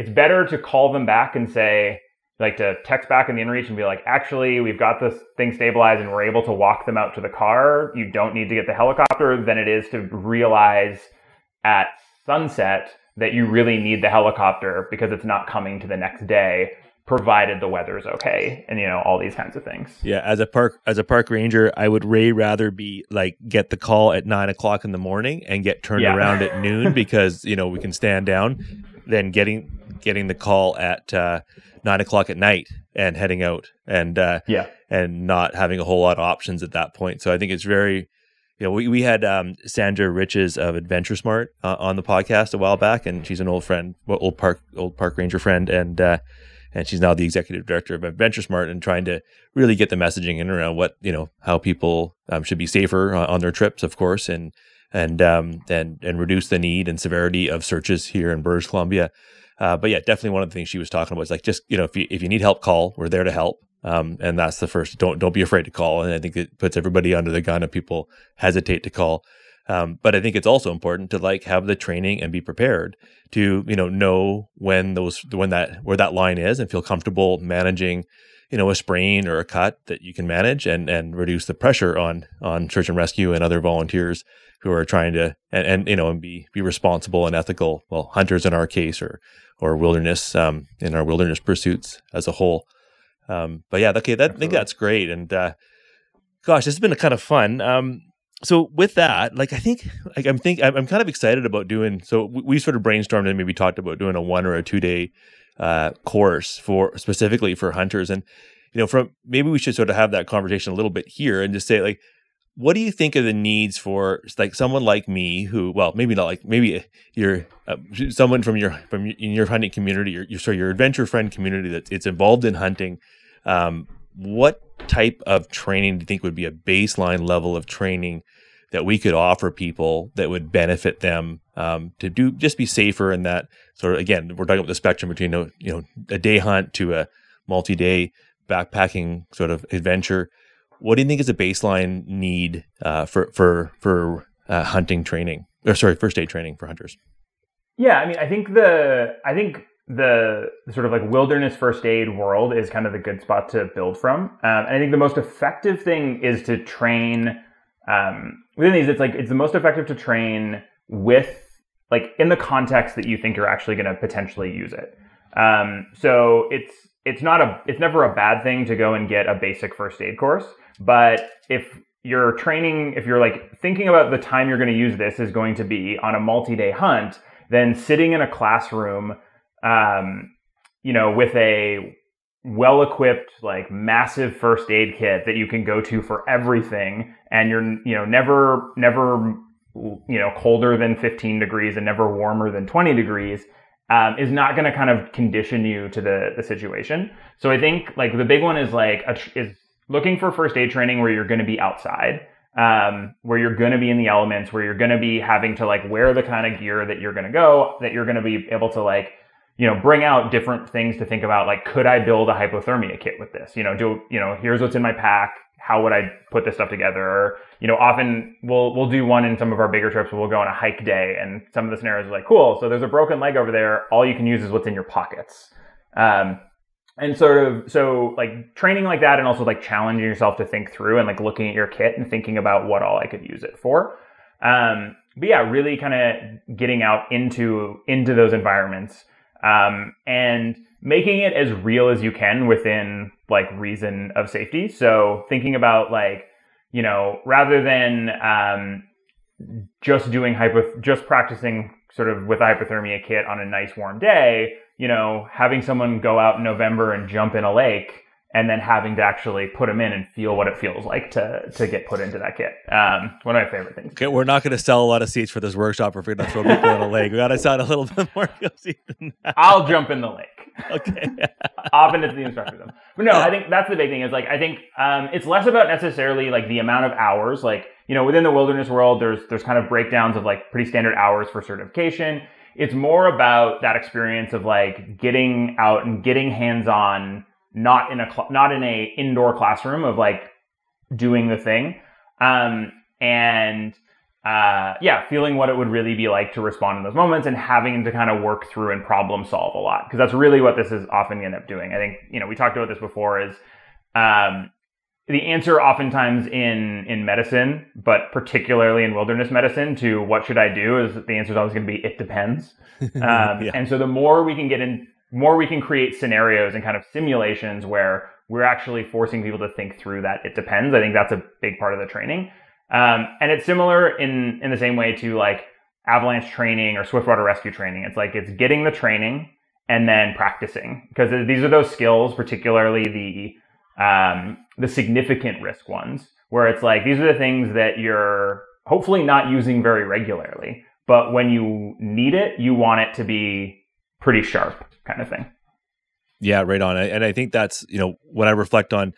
it's better to call them back and say, like to text back in the inReach and be like, actually, we've got this thing stabilized and we're able to walk them out to the car. You don't need to get the helicopter than it is to realize at sunset that you really need the helicopter because it's not coming to the next day provided the weather's okay and you know all these kinds of things yeah as a park as a park ranger i would way rather be like get the call at nine o'clock in the morning and get turned yeah. around at noon because you know we can stand down than getting getting the call at uh, nine o'clock at night and heading out and uh, yeah and not having a whole lot of options at that point. So I think it's very you know we we had um, Sandra Riches of AdventureSmart uh, on the podcast a while back, and she's an old friend, old park old park ranger friend, and uh, and she's now the executive director of AdventureSmart and trying to really get the messaging in around what you know how people um, should be safer on, on their trips, of course, and and um, and and reduce the need and severity of searches here in British Columbia. Uh, but yeah, definitely one of the things she was talking about is like just you know if you if you need help, call. We're there to help. Um, and that's the first. Don't don't be afraid to call. And I think it puts everybody under the gun if people hesitate to call. Um, but I think it's also important to like have the training and be prepared to you know know when those when that where that line is and feel comfortable managing you know a sprain or a cut that you can manage and and reduce the pressure on on search and rescue and other volunteers who are trying to and, and you know and be be responsible and ethical well hunters in our case or or wilderness um, in our wilderness pursuits as a whole. Um, but yeah okay that, I think that's great and uh, gosh this has been a kind of fun. Um, so with that like I think like I'm think I'm, I'm kind of excited about doing so we, we sort of brainstormed and maybe talked about doing a one or a two day uh, course for specifically for hunters. And you know from maybe we should sort of have that conversation a little bit here and just say like what do you think of the needs for like someone like me who well maybe not like maybe you're uh, someone from your from in your hunting community or your sorry your adventure friend community that it's involved in hunting um, what type of training do you think would be a baseline level of training that we could offer people that would benefit them um, to do just be safer in that sort of again we're talking about the spectrum between a you know a day hunt to a multi-day backpacking sort of adventure. What do you think is a baseline need uh, for for for uh, hunting training or sorry first aid training for hunters? Yeah i mean i think the i think the, the sort of like wilderness first aid world is kind of the good spot to build from. Um, and i think the most effective thing is to train um, within these it's like it's the most effective to train with like in the context that you think you're actually going to potentially use it. Um, so it's it's not a it's never a bad thing to go and get a basic first aid course but if you're training, if you're like thinking about the time you're going to use this is going to be on a multi-day hunt, then sitting in a classroom, um, you know, with a well-equipped, like massive first aid kit that you can go to for everything, and you're, you know, never, never, you know, colder than 15 degrees and never warmer than 20 degrees. Um, is not going to kind of condition you to the the situation. So I think like the big one is like a, is looking for first aid training where you're going to be outside, um, where you're going to be in the elements, where you're going to be having to like wear the kind of gear that you're going to go, that you're going to be able to like, you know, bring out different things to think about. Like, could I build a hypothermia kit with this? You know, do, you know, here's what's in my pack. How would I put this stuff together? Or, you know, often we'll, we'll do one in some of our bigger trips where we'll go on a hike day and some of the scenarios are like, cool. So there's a broken leg over there. All you can use is what's in your pockets. Um, and sort of so like training like that and also like challenging yourself to think through and like looking at your kit and thinking about what all i could use it for um, but yeah really kind of getting out into into those environments um, and making it as real as you can within like reason of safety. So thinking about like you know rather than um, just doing hypo just practicing sort of with a hypothermia kit on a nice warm day you know, having someone go out in November and jump in a lake and then having to actually put them in and feel what it feels like to to get put into that kit. Um, one of my favorite things. Okay, we're not going to sell a lot of seats for this workshop if we're going to throw people in a lake. We got to sound a little bit more cozy than that. I'll jump in the lake. Okay. Often it's the instructor though. But no, I think that's the big thing is like I think um, it's less about necessarily like the amount of hours. Like you know, within the wilderness world, there's there's kind of breakdowns of like pretty standard hours for certification it's more about that experience of like getting out and getting hands on, not in a cl- not in a indoor classroom of like doing the thing, um, and uh, yeah, feeling what it would really be like to respond in those moments and having to kind of work through and problem solve a lot because that's really what this is often going to end up doing. I think you know we talked about this before is um, the answer oftentimes in in medicine, but particularly in wilderness medicine, to what should I do is the answer is always going to be it depends. Um, yeah. And so the more we can get in, more we can create scenarios and kind of simulations where we're actually forcing people to think through that it depends. I think that's a big part of the training. Um, and it's similar in in the same way to like avalanche training or swiftwater rescue training. It's like it's getting the training and then practicing because these are those skills, particularly the um, the significant risk ones, where it's like these are the things that you're hopefully not using very regularly, but when you need it, you want it to be pretty sharp, kind of thing. Yeah, right on. And I think that's you know when I reflect on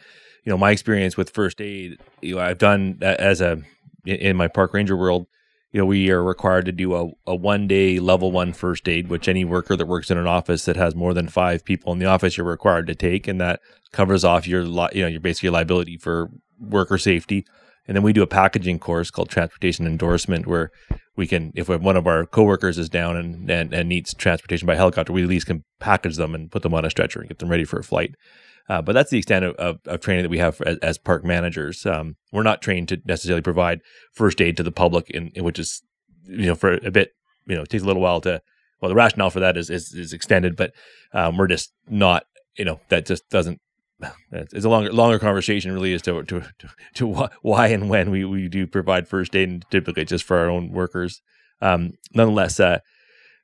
you know my experience with first aid, you know I've done as a in my park ranger world you know, we are required to do a, a one day level one first aid, which any worker that works in an office that has more than five people in the office, you're required to take. And that covers off your, lot, you know, your basically liability for worker safety. And then we do a packaging course called transportation endorsement where we can, if one of our coworkers is down and, and, and needs transportation by helicopter, we at least can package them and put them on a stretcher and get them ready for a flight. Uh, but that's the extent of, of, of, training that we have as, as park managers. Um, we're not trained to necessarily provide first aid to the public, in, in, which is, you know, for a bit, you know, it takes a little while to. Well, the rationale for that is is, is extended, but um, we're just not, you know, that just doesn't. It's a longer longer conversation, really, as to to to, to why and when we, we do provide first aid, and typically just for our own workers. Um, nonetheless, uh,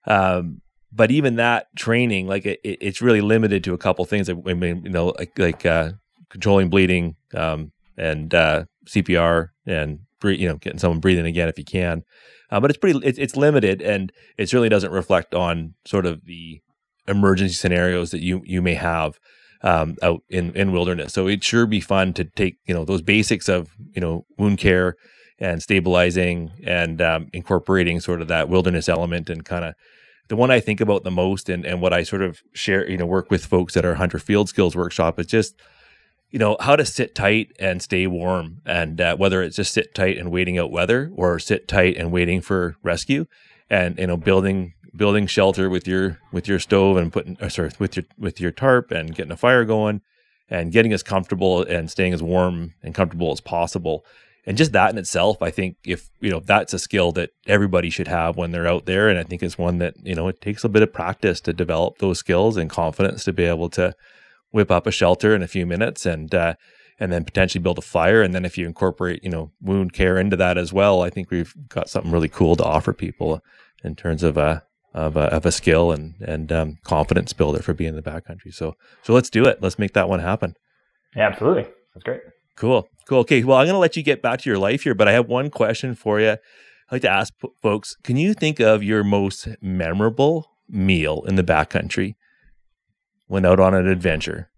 um, but even that training, like it, it's really limited to a couple things. I mean, you know, like like uh, controlling bleeding um, and uh, CPR and you know getting someone breathing again if you can. Uh, but it's pretty it's, it's limited and it certainly doesn't reflect on sort of the emergency scenarios that you you may have um, out in in wilderness. So it'd sure be fun to take you know those basics of you know wound care and stabilizing and um, incorporating sort of that wilderness element and kind of the one I think about the most and, and what I sort of share, you know, work with folks at our Hunter Field Skills workshop is just, you know, how to sit tight and stay warm. And uh, whether it's just sit tight and waiting out weather or sit tight and waiting for rescue and, you know, building building shelter with your with your stove and putting or sorry with your with your tarp and getting a fire going and getting as comfortable and staying as warm and comfortable as possible. And just that in itself i think if you know that's a skill that everybody should have when they're out there. And i think it's one that you know it takes a bit of practice to develop those skills and confidence to be able to whip up a shelter in a few minutes and uh, and then potentially build a fire. And then if you incorporate you know wound care into that as well i think we've got something really cool to offer people in terms of a of a, of a skill and and um, confidence builder for being in the backcountry so so let's do it let's make that one happen yeah absolutely that's great Cool. Cool. Okay. Well, I'm going to let you get back to your life here, but I have one question for you. I like to ask p- folks can you think of your most memorable meal in the backcountry when out on an adventure?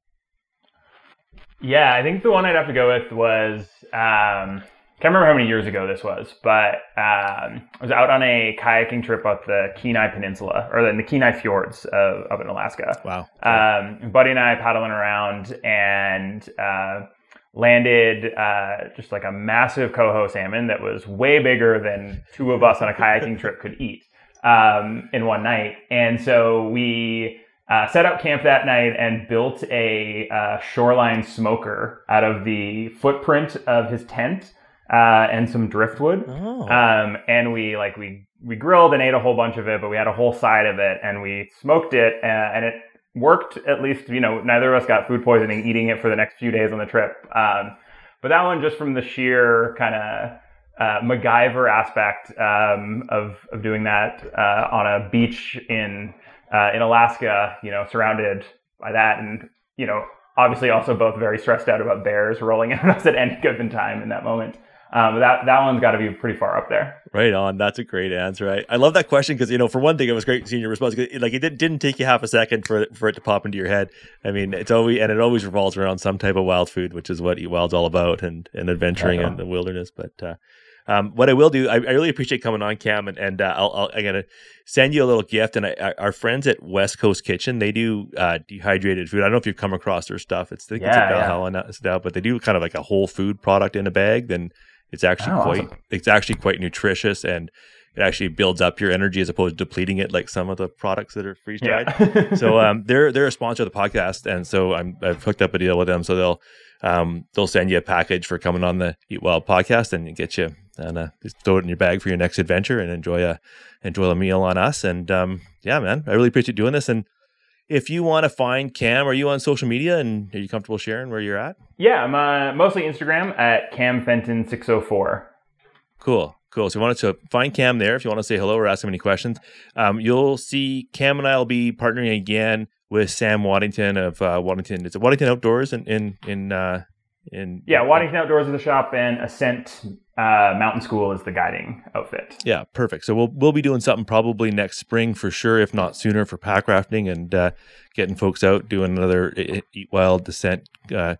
Yeah, I think the one I'd have to go with was um, can't remember how many years ago this was, but um, I was out on a kayaking trip up the Kenai Peninsula or in the Kenai Fjords of, of in Alaska. Wow. Um, buddy and I paddling around and uh, landed uh, just like a massive coho salmon that was way bigger than two of us on a kayaking trip could eat um, in one night. And so we uh, set up camp that night and built a uh, shoreline smoker out of the footprint of his tent uh, and some driftwood. Oh. Um, and we like we we grilled and ate a whole bunch of it, but we had a whole side of it and we smoked it, uh, and it worked at least, you know, neither of us got food poisoning eating it for the next few days on the trip. Um, but that one just from the sheer kind of uh, MacGyver aspect um, of of doing that uh, on a beach in uh, in Alaska, you know, surrounded by that, and you know, obviously also both very stressed out about bears rolling at us at any given time in that moment. Um, that that one's got to be pretty far up there. Right on. That's a great answer. I, I love that question because you know, for one thing, it was great seeing your response. Like it did, didn't take you half a second for for it to pop into your head. I mean, it's always and it always revolves around some type of wild food, which is what Eat Wild's all about, and and adventuring in the wilderness. But uh, um, what I will do, I, I, really appreciate coming on, Cam, and, and uh, I'll, I'll I'm gonna send you a little gift. And I, I, our friends at West Coast Kitchen, they do uh, dehydrated food. I don't know if you've come across their stuff. It's I think yeah, it's a Valhalla yeah. stuff, but they do kind of like a whole food product in a bag. Then it's actually oh, quite awesome. it's actually quite nutritious and it actually builds up your energy as opposed to depleting it like some of the products that are freeze dried. Yeah. so um, they're they're a sponsor of the podcast, and so I'm I've hooked up a deal with them. So they'll um, they'll send you a package for coming on the Eat Wild podcast and get you and uh, just throw it in your bag for your next adventure and enjoy a enjoy a meal on us. And um, yeah, man, I really appreciate doing this and if you want to find Cam, are you on social media and are you comfortable sharing where you're at? Yeah, I'm uh, mostly Instagram at Cam Fenton 604. Cool. Cool. So you wanted to find Cam there if you want to say hello or ask him any questions. Um, you'll see Cam and I will be partnering again with Sam Waddington of uh, Waddington. It's Waddington Outdoors in in in, uh, in yeah, Waddington Outdoors is the shop and Ascent uh, Mountain School is the guiding outfit. Yeah, perfect. So we'll we'll be doing something probably next spring for sure, if not sooner, for packrafting and uh, getting folks out doing another Eat Wild Ascent uh,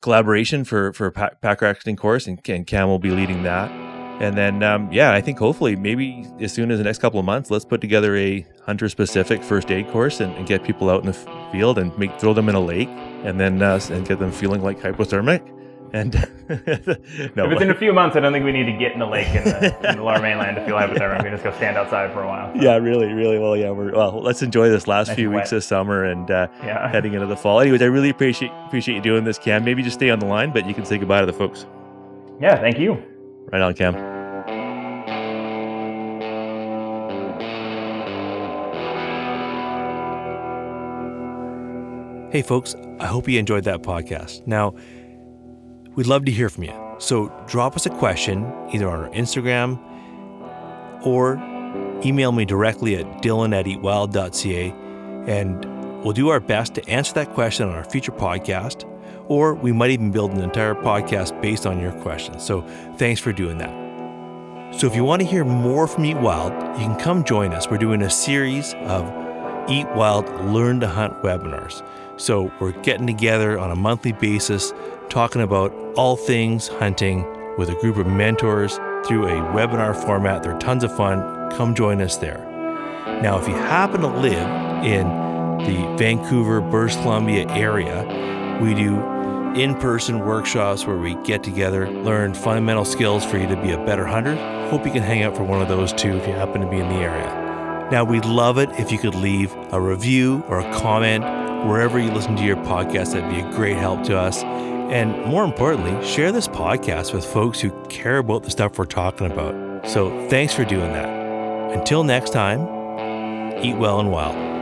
collaboration for for pack, packrafting course, and, and Cam will be leading that. And then, um, yeah, I think hopefully maybe as soon as the next couple of months, let's put together a hunter specific first aid course and, and, get people out in the field and make throw them in a lake and then uh, and get them feeling like hypothermic And no, if it's in a few months, I don't think we need to get in the lake in the, in the lower mainland to feel hypothermia. We can just go stand outside for a while. So. Yeah, really, really. Well, yeah, we're well. Let's enjoy this last nice few weeks of summer and uh, yeah. heading into the fall. Anyways, I really appreciate appreciate you doing this, Cam. Maybe just stay on the line, but you can say goodbye to the folks. Yeah, thank you. Right on, Cam. Hey, folks, I hope you enjoyed that podcast. Now, we'd love to hear from you. So drop us a question either on our Instagram or email me directly at dylan at eatwild.ca and we'll do our best to answer that question on our future podcast or we might even build an entire podcast based on your questions. So thanks for doing that. So if you want to hear more from Eat Wild, you can come join us. We're doing a series of Eat Wild Learn to Hunt webinars. So we're getting together on a monthly basis, talking about all things hunting with a group of mentors through a webinar format. They're tons of fun. Come join us there. Now, if you happen to live in the Vancouver, British Columbia area, we do in person workshops where we get together, learn fundamental skills for you to be a better hunter. Hope you can hang out for one of those too if you happen to be in the area. Now, we'd love it if you could leave a review or a comment wherever you listen to your podcast. That'd be a great help to us. And more importantly, share this podcast with folks who care about the stuff we're talking about. So thanks for doing that. Until next time, eat well and wild.